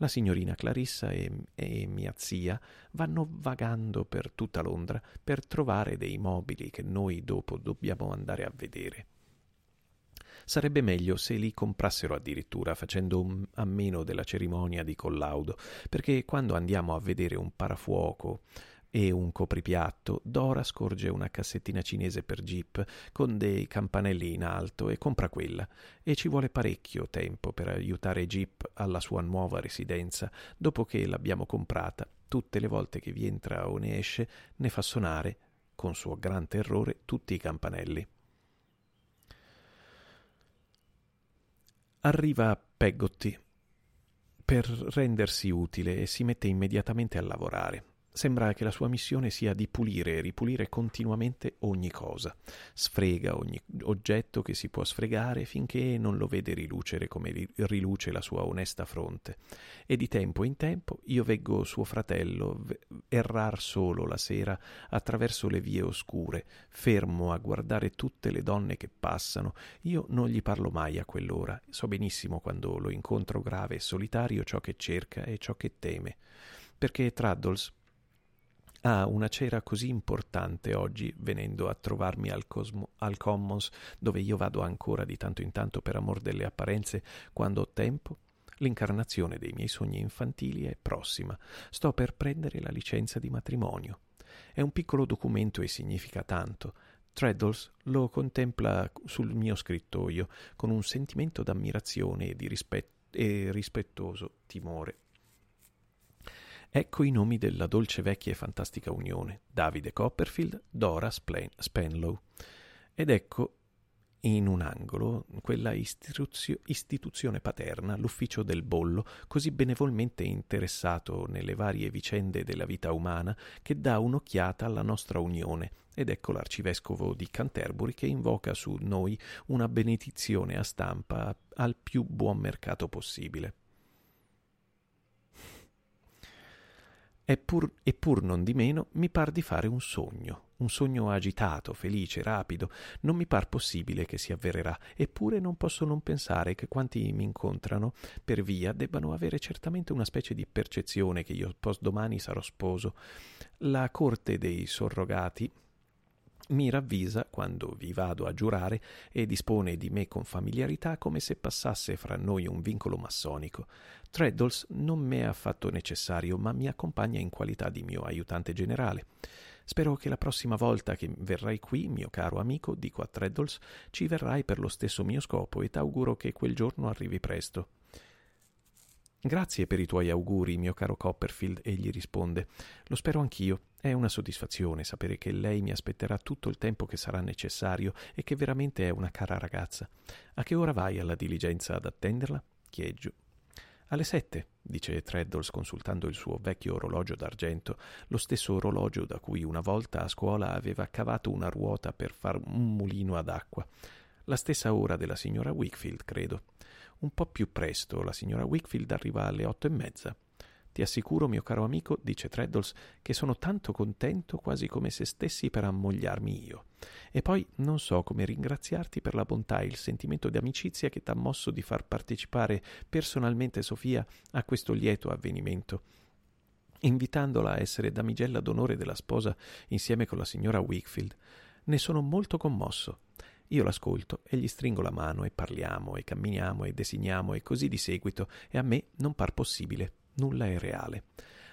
La signorina Clarissa e, e, mia zia vanno vagando per tutta Londra per trovare dei mobili che noi dopo dobbiamo andare a vedere. Sarebbe meglio se li comprassero addirittura, facendo a meno della cerimonia di collaudo, perché quando andiamo a vedere un parafuoco e un copripiatto, Dora scorge una cassettina cinese per jeep con dei campanelli in alto e compra quella, e ci vuole parecchio tempo per aiutare Jeep alla sua nuova residenza dopo che l'abbiamo comprata. Tutte le volte che vi entra o ne esce, ne fa suonare, con suo gran terrore, tutti i campanelli. Arriva Peggotty per rendersi utile e si mette immediatamente a lavorare. Sembra che la sua missione sia di pulire e ripulire continuamente ogni cosa. Sfrega ogni oggetto che si può sfregare finché non lo vede rilucere come riluce la sua onesta fronte. E di tempo in tempo io veggo suo fratello errar solo la sera attraverso le vie oscure, fermo a guardare tutte le donne che passano. Io non gli parlo mai a quell'ora. So benissimo quando lo incontro grave e solitario ciò che cerca e ciò che teme. Perché Traddles ha una cera così importante oggi venendo a trovarmi al, Cosmo, al Commons dove io vado ancora di tanto in tanto per amor delle apparenze quando ho tempo? L'incarnazione dei miei sogni infantili è prossima. Sto per prendere la licenza di matrimonio. È un piccolo documento e significa tanto. Treadles lo contempla sul mio scrittoio con un sentimento d'ammirazione e di rispetto e rispettoso timore. Ecco i nomi della dolce vecchia e fantastica unione, Davide Copperfield, Dora Splen- Spenlow. Ed ecco in un angolo quella istituzio- istituzione paterna, l'ufficio del bollo, così benevolmente interessato nelle varie vicende della vita umana, che dà un'occhiata alla nostra unione, ed ecco l'arcivescovo di Canterbury che invoca su noi una benedizione a stampa al più buon mercato possibile. Eppur, eppur non di meno mi par di fare un sogno, un sogno agitato, felice, rapido. Non mi par possibile che si avvererà, eppure non posso non pensare che quanti mi incontrano per via debbano avere certamente una specie di percezione che io postdomani sarò sposo. La corte dei sorrogati mi ravvisa quando vi vado a giurare e dispone di me con familiarità come se passasse fra noi un vincolo massonico. Treadles non m'è affatto necessario, ma mi accompagna in qualità di mio aiutante generale. Spero che la prossima volta che verrai qui, mio caro amico, dico a Treddles, ci verrai per lo stesso mio scopo e t'auguro che quel giorno arrivi presto. Grazie per i tuoi auguri, mio caro Copperfield, egli risponde. Lo spero anch'io. È una soddisfazione sapere che lei mi aspetterà tutto il tempo che sarà necessario e che veramente è una cara ragazza. A che ora vai alla diligenza ad attenderla? Chieggio. Alle sette, dice Treddles consultando il suo vecchio orologio d'argento, lo stesso orologio da cui una volta a scuola aveva cavato una ruota per far un mulino ad acqua. La stessa ora della signora Wickfield, credo. Un po' più presto la signora Wickfield arriva alle otto e mezza. Ti assicuro, mio caro amico, dice Treddles, che sono tanto contento quasi come se stessi per ammogliarmi io. E poi non so come ringraziarti per la bontà e il sentimento di amicizia che t'ha mosso di far partecipare personalmente Sofia a questo lieto avvenimento invitandola a essere damigella d'onore della sposa insieme con la signora Wickfield. Ne sono molto commosso. Io l'ascolto e gli stringo la mano e parliamo e camminiamo e designiamo e così di seguito e a me non par possibile nulla è reale.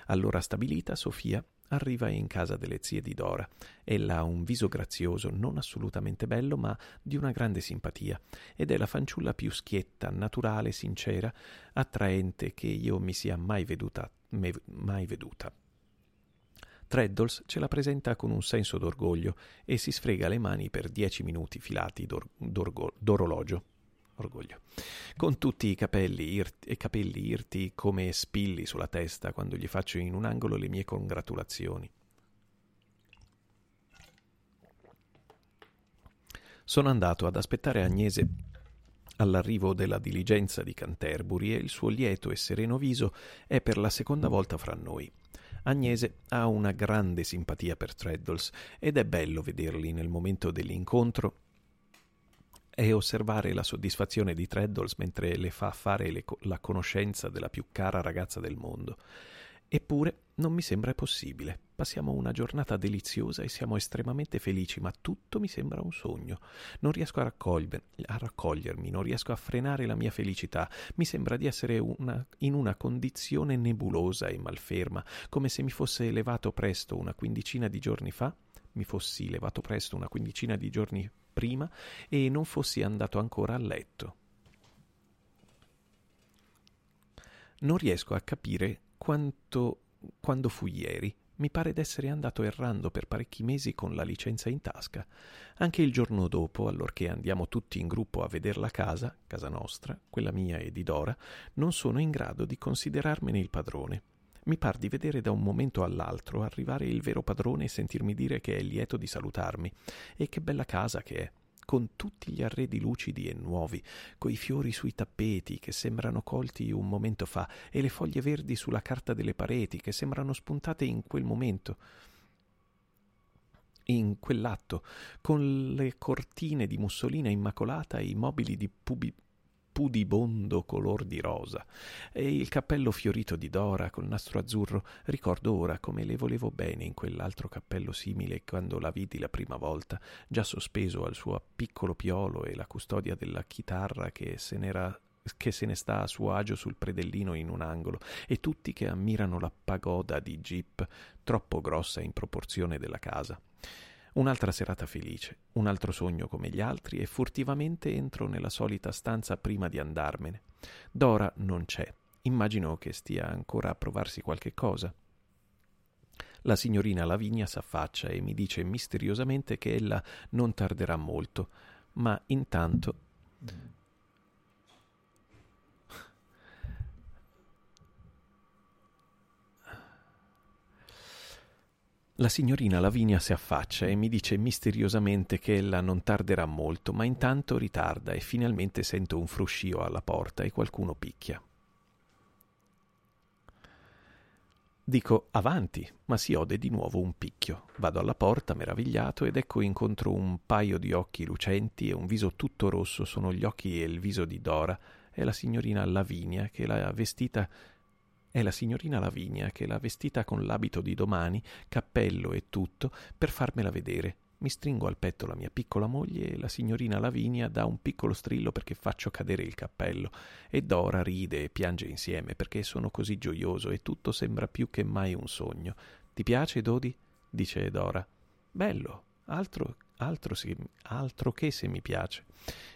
Allora stabilita, Sofia arriva in casa delle zie di Dora. Ella ha un viso grazioso, non assolutamente bello, ma di una grande simpatia, ed è la fanciulla più schietta, naturale, sincera, attraente che io mi sia mai veduta. Me, mai veduta. Treddles ce la presenta con un senso d'orgoglio e si sfrega le mani per dieci minuti filati d'or- d'orologio orgoglio, con tutti i capelli irti, capelli irti come spilli sulla testa quando gli faccio in un angolo le mie congratulazioni. Sono andato ad aspettare Agnese all'arrivo della diligenza di Canterbury e il suo lieto e sereno viso è per la seconda volta fra noi. Agnese ha una grande simpatia per Treddles ed è bello vederli nel momento dell'incontro è osservare la soddisfazione di Treddles mentre le fa fare le, la conoscenza della più cara ragazza del mondo. Eppure non mi sembra possibile. Passiamo una giornata deliziosa e siamo estremamente felici, ma tutto mi sembra un sogno. Non riesco a, raccoglier, a raccogliermi, non riesco a frenare la mia felicità. Mi sembra di essere una, in una condizione nebulosa e malferma, come se mi fosse elevato presto una quindicina di giorni fa, mi fossi levato presto una quindicina di giorni prima e non fossi andato ancora a letto. Non riesco a capire quanto quando fu ieri. Mi pare d'essere andato errando per parecchi mesi con la licenza in tasca. Anche il giorno dopo, allorché andiamo tutti in gruppo a veder la casa, casa nostra, quella mia e di Dora, non sono in grado di considerarmene il padrone. Mi par di vedere da un momento all'altro arrivare il vero padrone e sentirmi dire che è lieto di salutarmi. E che bella casa che è con tutti gli arredi lucidi e nuovi, coi fiori sui tappeti che sembrano colti un momento fa e le foglie verdi sulla carta delle pareti che sembrano spuntate in quel momento in quell'atto, con le cortine di mussolina immacolata e i mobili di pubi- pudibondo color di rosa e il cappello fiorito di Dora col nastro azzurro. Ricordo ora come le volevo bene in quell'altro cappello simile quando la vidi la prima volta, già sospeso al suo piccolo piolo e la custodia della chitarra che se n'era che se ne sta a suo agio sul predellino in un angolo, e tutti che ammirano la pagoda di Jeep, troppo grossa in proporzione della casa. Un'altra serata felice, un altro sogno come gli altri e furtivamente entro nella solita stanza prima di andarmene. Dora non c'è. Immagino che stia ancora a provarsi qualche cosa. La signorina Lavinia s'affaccia e mi dice misteriosamente che ella non tarderà molto, ma intanto La signorina Lavinia si affaccia e mi dice misteriosamente che ella non tarderà molto, ma intanto ritarda e finalmente sento un fruscio alla porta e qualcuno picchia. Dico avanti, ma si ode di nuovo un picchio. Vado alla porta meravigliato ed ecco incontro un paio di occhi lucenti e un viso tutto rosso sono gli occhi e il viso di Dora e la signorina Lavinia che l'ha vestita è la signorina Lavinia che l'ha vestita con l'abito di domani, cappello e tutto, per farmela vedere. Mi stringo al petto la mia piccola moglie e la signorina Lavinia dà un piccolo strillo perché faccio cadere il cappello e Dora ride e piange insieme perché sono così gioioso e tutto sembra più che mai un sogno. Ti piace, Dodi? dice Dora. Bello, altro, altro, se, altro che se mi piace.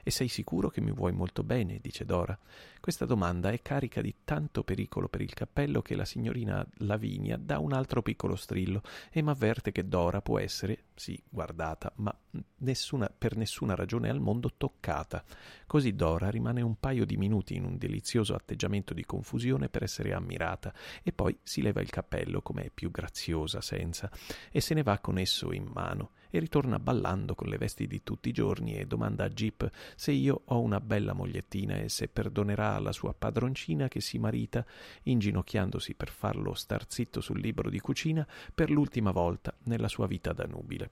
E sei sicuro che mi vuoi molto bene? dice Dora. Questa domanda è carica di tanto pericolo per il cappello che la signorina Lavinia dà un altro piccolo strillo e m'avverte che Dora può essere, sì, guardata, ma nessuna, per nessuna ragione al mondo toccata. Così Dora rimane un paio di minuti in un delizioso atteggiamento di confusione per essere ammirata e poi si leva il cappello, come è più graziosa senza, e se ne va con esso in mano e ritorna ballando con le vesti di tutti i giorni e domanda a Jeep se io ho una bella mogliettina e se perdonerà alla sua padroncina che si marita, inginocchiandosi per farlo star zitto sul libro di cucina per l'ultima volta nella sua vita da nubile.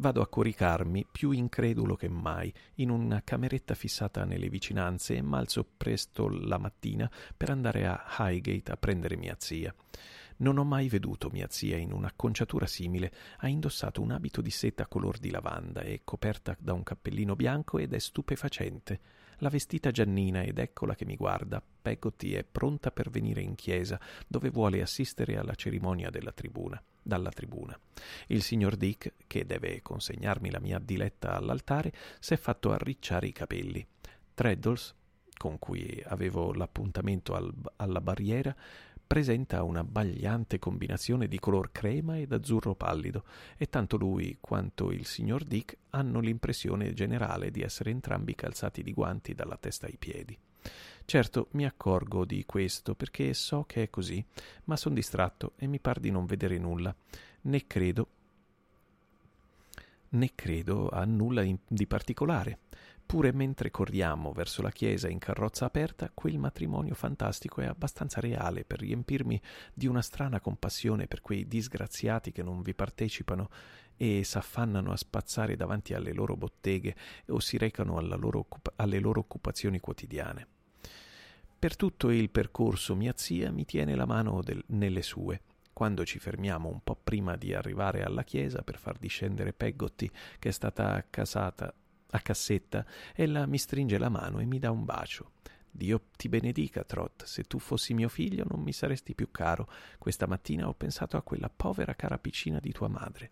Vado a coricarmi, più incredulo che mai, in una cameretta fissata nelle vicinanze e malzo presto la mattina per andare a Highgate a prendere mia zia. Non ho mai veduto mia zia in un'acconciatura simile. Ha indossato un abito di seta color di lavanda e coperta da un cappellino bianco ed è stupefacente. L'ha vestita Giannina ed eccola che mi guarda. Peggotty è pronta per venire in chiesa, dove vuole assistere alla cerimonia della tribuna dalla tribuna. Il signor Dick, che deve consegnarmi la mia diletta all'altare, s'è fatto arricciare i capelli. Treddles, con cui avevo l'appuntamento al, alla barriera, presenta una bagliante combinazione di color crema ed azzurro pallido e tanto lui quanto il signor Dick hanno l'impressione generale di essere entrambi calzati di guanti dalla testa ai piedi. Certo, mi accorgo di questo perché so che è così, ma sono distratto e mi par di non vedere nulla, né credo né credo a nulla di particolare. Pure mentre corriamo verso la chiesa in carrozza aperta, quel matrimonio fantastico è abbastanza reale per riempirmi di una strana compassione per quei disgraziati che non vi partecipano e s'affannano a spazzare davanti alle loro botteghe o si recano loro, alle loro occupazioni quotidiane. Per tutto il percorso mia zia mi tiene la mano del, nelle sue. Quando ci fermiamo un po' prima di arrivare alla chiesa per far discendere Peggotty, che è stata accasata a cassetta, ella mi stringe la mano e mi dà un bacio. Dio ti benedica, Trot. Se tu fossi mio figlio non mi saresti più caro. Questa mattina ho pensato a quella povera cara piccina di tua madre.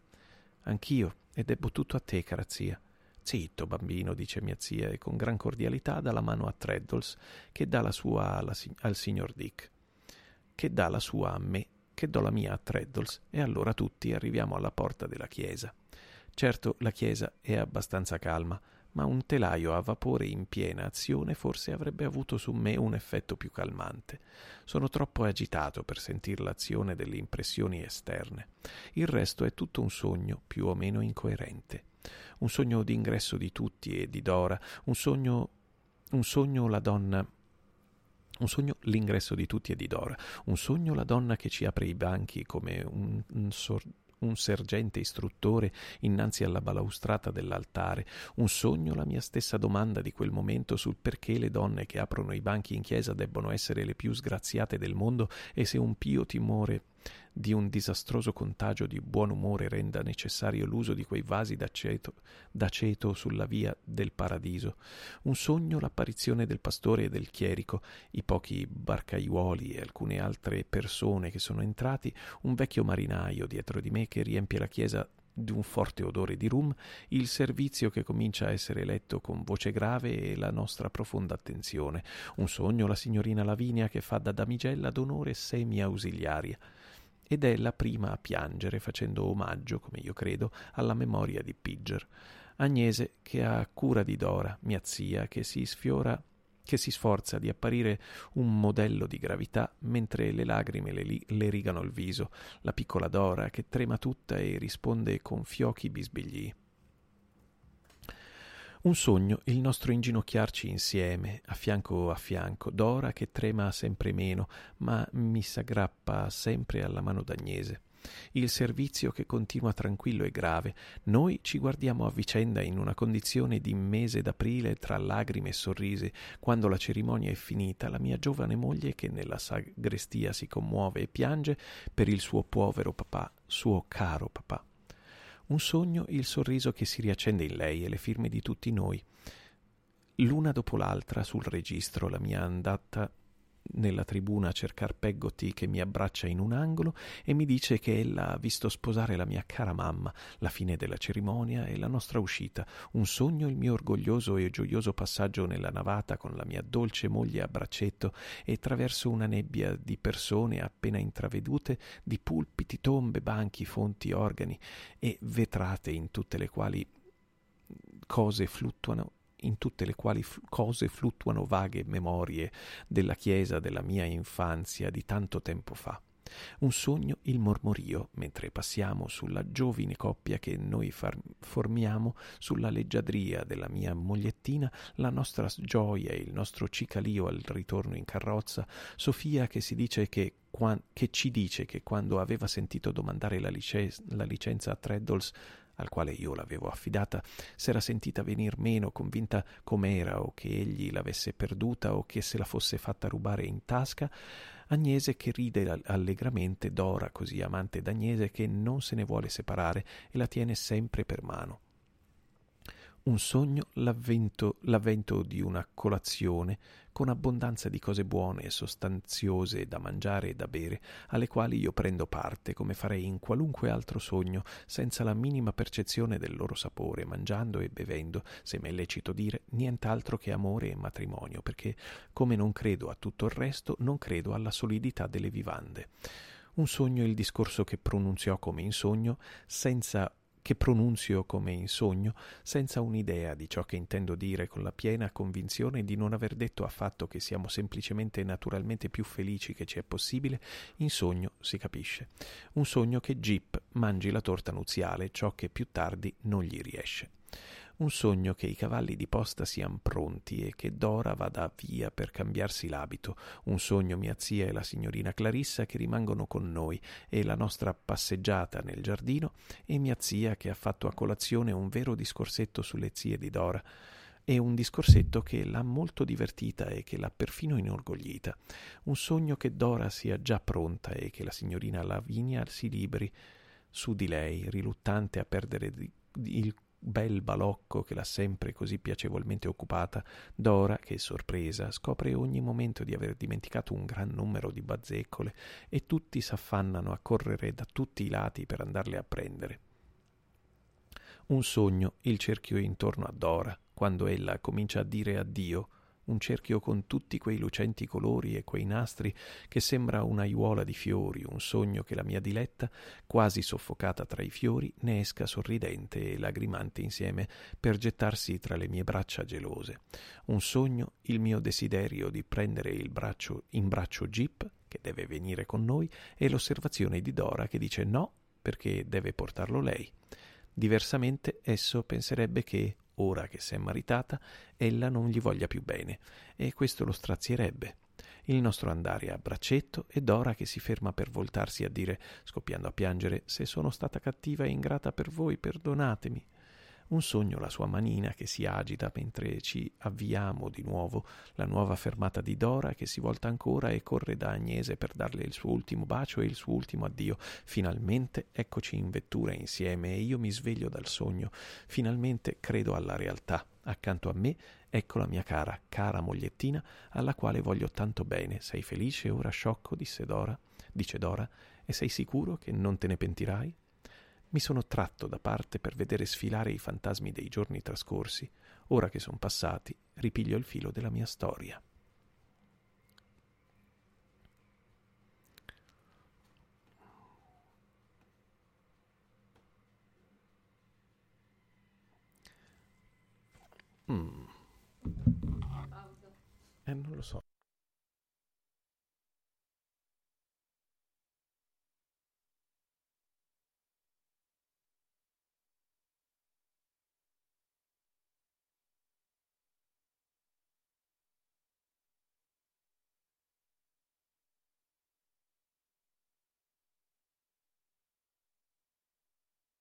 Anch'io, e debbo tutto a te, cara zia. Zitto, bambino, dice mia zia, e con gran cordialità dà la mano a Treddles, che dà la sua alla, al signor Dick, che dà la sua a me, che do la mia a Treddles, e allora tutti arriviamo alla porta della chiesa. Certo, la chiesa è abbastanza calma, ma un telaio a vapore in piena azione forse avrebbe avuto su me un effetto più calmante. Sono troppo agitato per sentir l'azione delle impressioni esterne. Il resto è tutto un sogno più o meno incoerente. Un sogno d'ingresso di tutti e di Dora, un sogno un sogno la donna un sogno l'ingresso di tutti e di Dora, un sogno la donna che ci apre i banchi come un, un, sor- un sergente istruttore innanzi alla balaustrata dell'altare, un sogno la mia stessa domanda di quel momento sul perché le donne che aprono i banchi in chiesa debbono essere le più sgraziate del mondo e se un pio timore di un disastroso contagio di buon umore renda necessario l'uso di quei vasi d'aceto, d'aceto sulla via del paradiso. Un sogno l'apparizione del pastore e del chierico, i pochi barcaiuoli e alcune altre persone che sono entrati, un vecchio marinaio dietro di me che riempie la chiesa di un forte odore di rum, il servizio che comincia a essere letto con voce grave e la nostra profonda attenzione, un sogno la signorina Lavinia che fa da damigella d'onore semi-ausiliaria ed è la prima a piangere facendo omaggio, come io credo, alla memoria di Pidger. Agnese che ha cura di Dora, mia zia, che si sfiora che si sforza di apparire un modello di gravità mentre le lagrime le, le, rigano il viso, la piccola Dora che trema tutta e risponde con fiochi bisbigli. Un sogno, il nostro inginocchiarci insieme, a fianco a fianco, Dora che trema sempre meno, ma mi s'aggrappa sempre alla mano d'Agnese. Il servizio che continua tranquillo e grave. Noi ci guardiamo a vicenda in una condizione di mese d'aprile tra lagrime e sorrisi. Quando la cerimonia è finita, la mia giovane moglie, che nella sagrestia si commuove e piange per il suo povero papà, suo caro papà. Un sogno, il sorriso che si riaccende in lei e le firme di tutti noi. L'una dopo l'altra sul registro la mia andata nella tribuna a cercar Peggotty che mi abbraccia in un angolo e mi dice che ella ha visto sposare la mia cara mamma, la fine della cerimonia e la nostra uscita, un sogno il mio orgoglioso e gioioso passaggio nella navata con la mia dolce moglie a braccetto e attraverso una nebbia di persone appena intravedute, di pulpiti, tombe, banchi, fonti, organi e vetrate in tutte le quali cose fluttuano in tutte le quali f- cose fluttuano vaghe memorie della chiesa della mia infanzia di tanto tempo fa. Un sogno il mormorio mentre passiamo sulla giovine coppia che noi far- formiamo, sulla leggiadria della mia mogliettina, la nostra gioia e il nostro cicalio al ritorno in carrozza, Sofia che, si dice che, che ci dice che quando aveva sentito domandare la, lice- la licenza a Treddles al quale io l'avevo affidata, s'era sentita venir meno, convinta com'era o che egli l'avesse perduta o che se la fosse fatta rubare in tasca, Agnese che ride allegramente, Dora così amante d'Agnese che non se ne vuole separare e la tiene sempre per mano. Un sogno l'avvento, l'avvento di una colazione con abbondanza di cose buone e sostanziose da mangiare e da bere, alle quali io prendo parte come farei in qualunque altro sogno, senza la minima percezione del loro sapore, mangiando e bevendo, se m'è lecito dire, nient'altro che amore e matrimonio, perché come non credo a tutto il resto, non credo alla solidità delle vivande. Un sogno il discorso che pronunziò come in sogno, senza che pronunzio come in sogno, senza un'idea di ciò che intendo dire, con la piena convinzione di non aver detto affatto che siamo semplicemente e naturalmente più felici che ci è possibile, in sogno si capisce. Un sogno che Jeep mangi la torta nuziale, ciò che più tardi non gli riesce un sogno che i cavalli di posta siano pronti e che Dora vada via per cambiarsi l'abito, un sogno mia zia e la signorina Clarissa che rimangono con noi e la nostra passeggiata nel giardino e mia zia che ha fatto a colazione un vero discorsetto sulle zie di Dora e un discorsetto che l'ha molto divertita e che l'ha perfino inorgoglita. Un sogno che Dora sia già pronta e che la signorina Lavinia si liberi su di lei, riluttante a perdere il bel balocco che l'ha sempre così piacevolmente occupata, Dora, che sorpresa, scopre ogni momento di aver dimenticato un gran numero di bazzecole e tutti s'affannano a correre da tutti i lati per andarle a prendere. Un sogno il cerchio intorno a Dora, quando ella comincia a dire addio un cerchio con tutti quei lucenti colori e quei nastri che sembra un'aiuola di fiori, un sogno che la mia diletta, quasi soffocata tra i fiori, ne esca sorridente e lagrimante insieme per gettarsi tra le mie braccia gelose. Un sogno, il mio desiderio di prendere il braccio in braccio Jeep, che deve venire con noi, e l'osservazione di Dora che dice no, perché deve portarlo lei. Diversamente esso penserebbe che ora che s'è maritata, ella non gli voglia più bene, e questo lo strazierebbe. Il nostro andare a braccetto e Dora che si ferma per voltarsi a dire, scoppiando a piangere, se sono stata cattiva e ingrata per voi, perdonatemi un sogno la sua manina che si agita mentre ci avviamo di nuovo, la nuova fermata di Dora che si volta ancora e corre da Agnese per darle il suo ultimo bacio e il suo ultimo addio. Finalmente eccoci in vettura insieme e io mi sveglio dal sogno. Finalmente credo alla realtà. Accanto a me ecco la mia cara, cara mogliettina alla quale voglio tanto bene. Sei felice ora sciocco? disse Dora. Dice Dora. E sei sicuro che non te ne pentirai? Mi sono tratto da parte per vedere sfilare i fantasmi dei giorni trascorsi. Ora che sono passati, ripiglio il filo della mia storia. Mm. Eh, non lo so.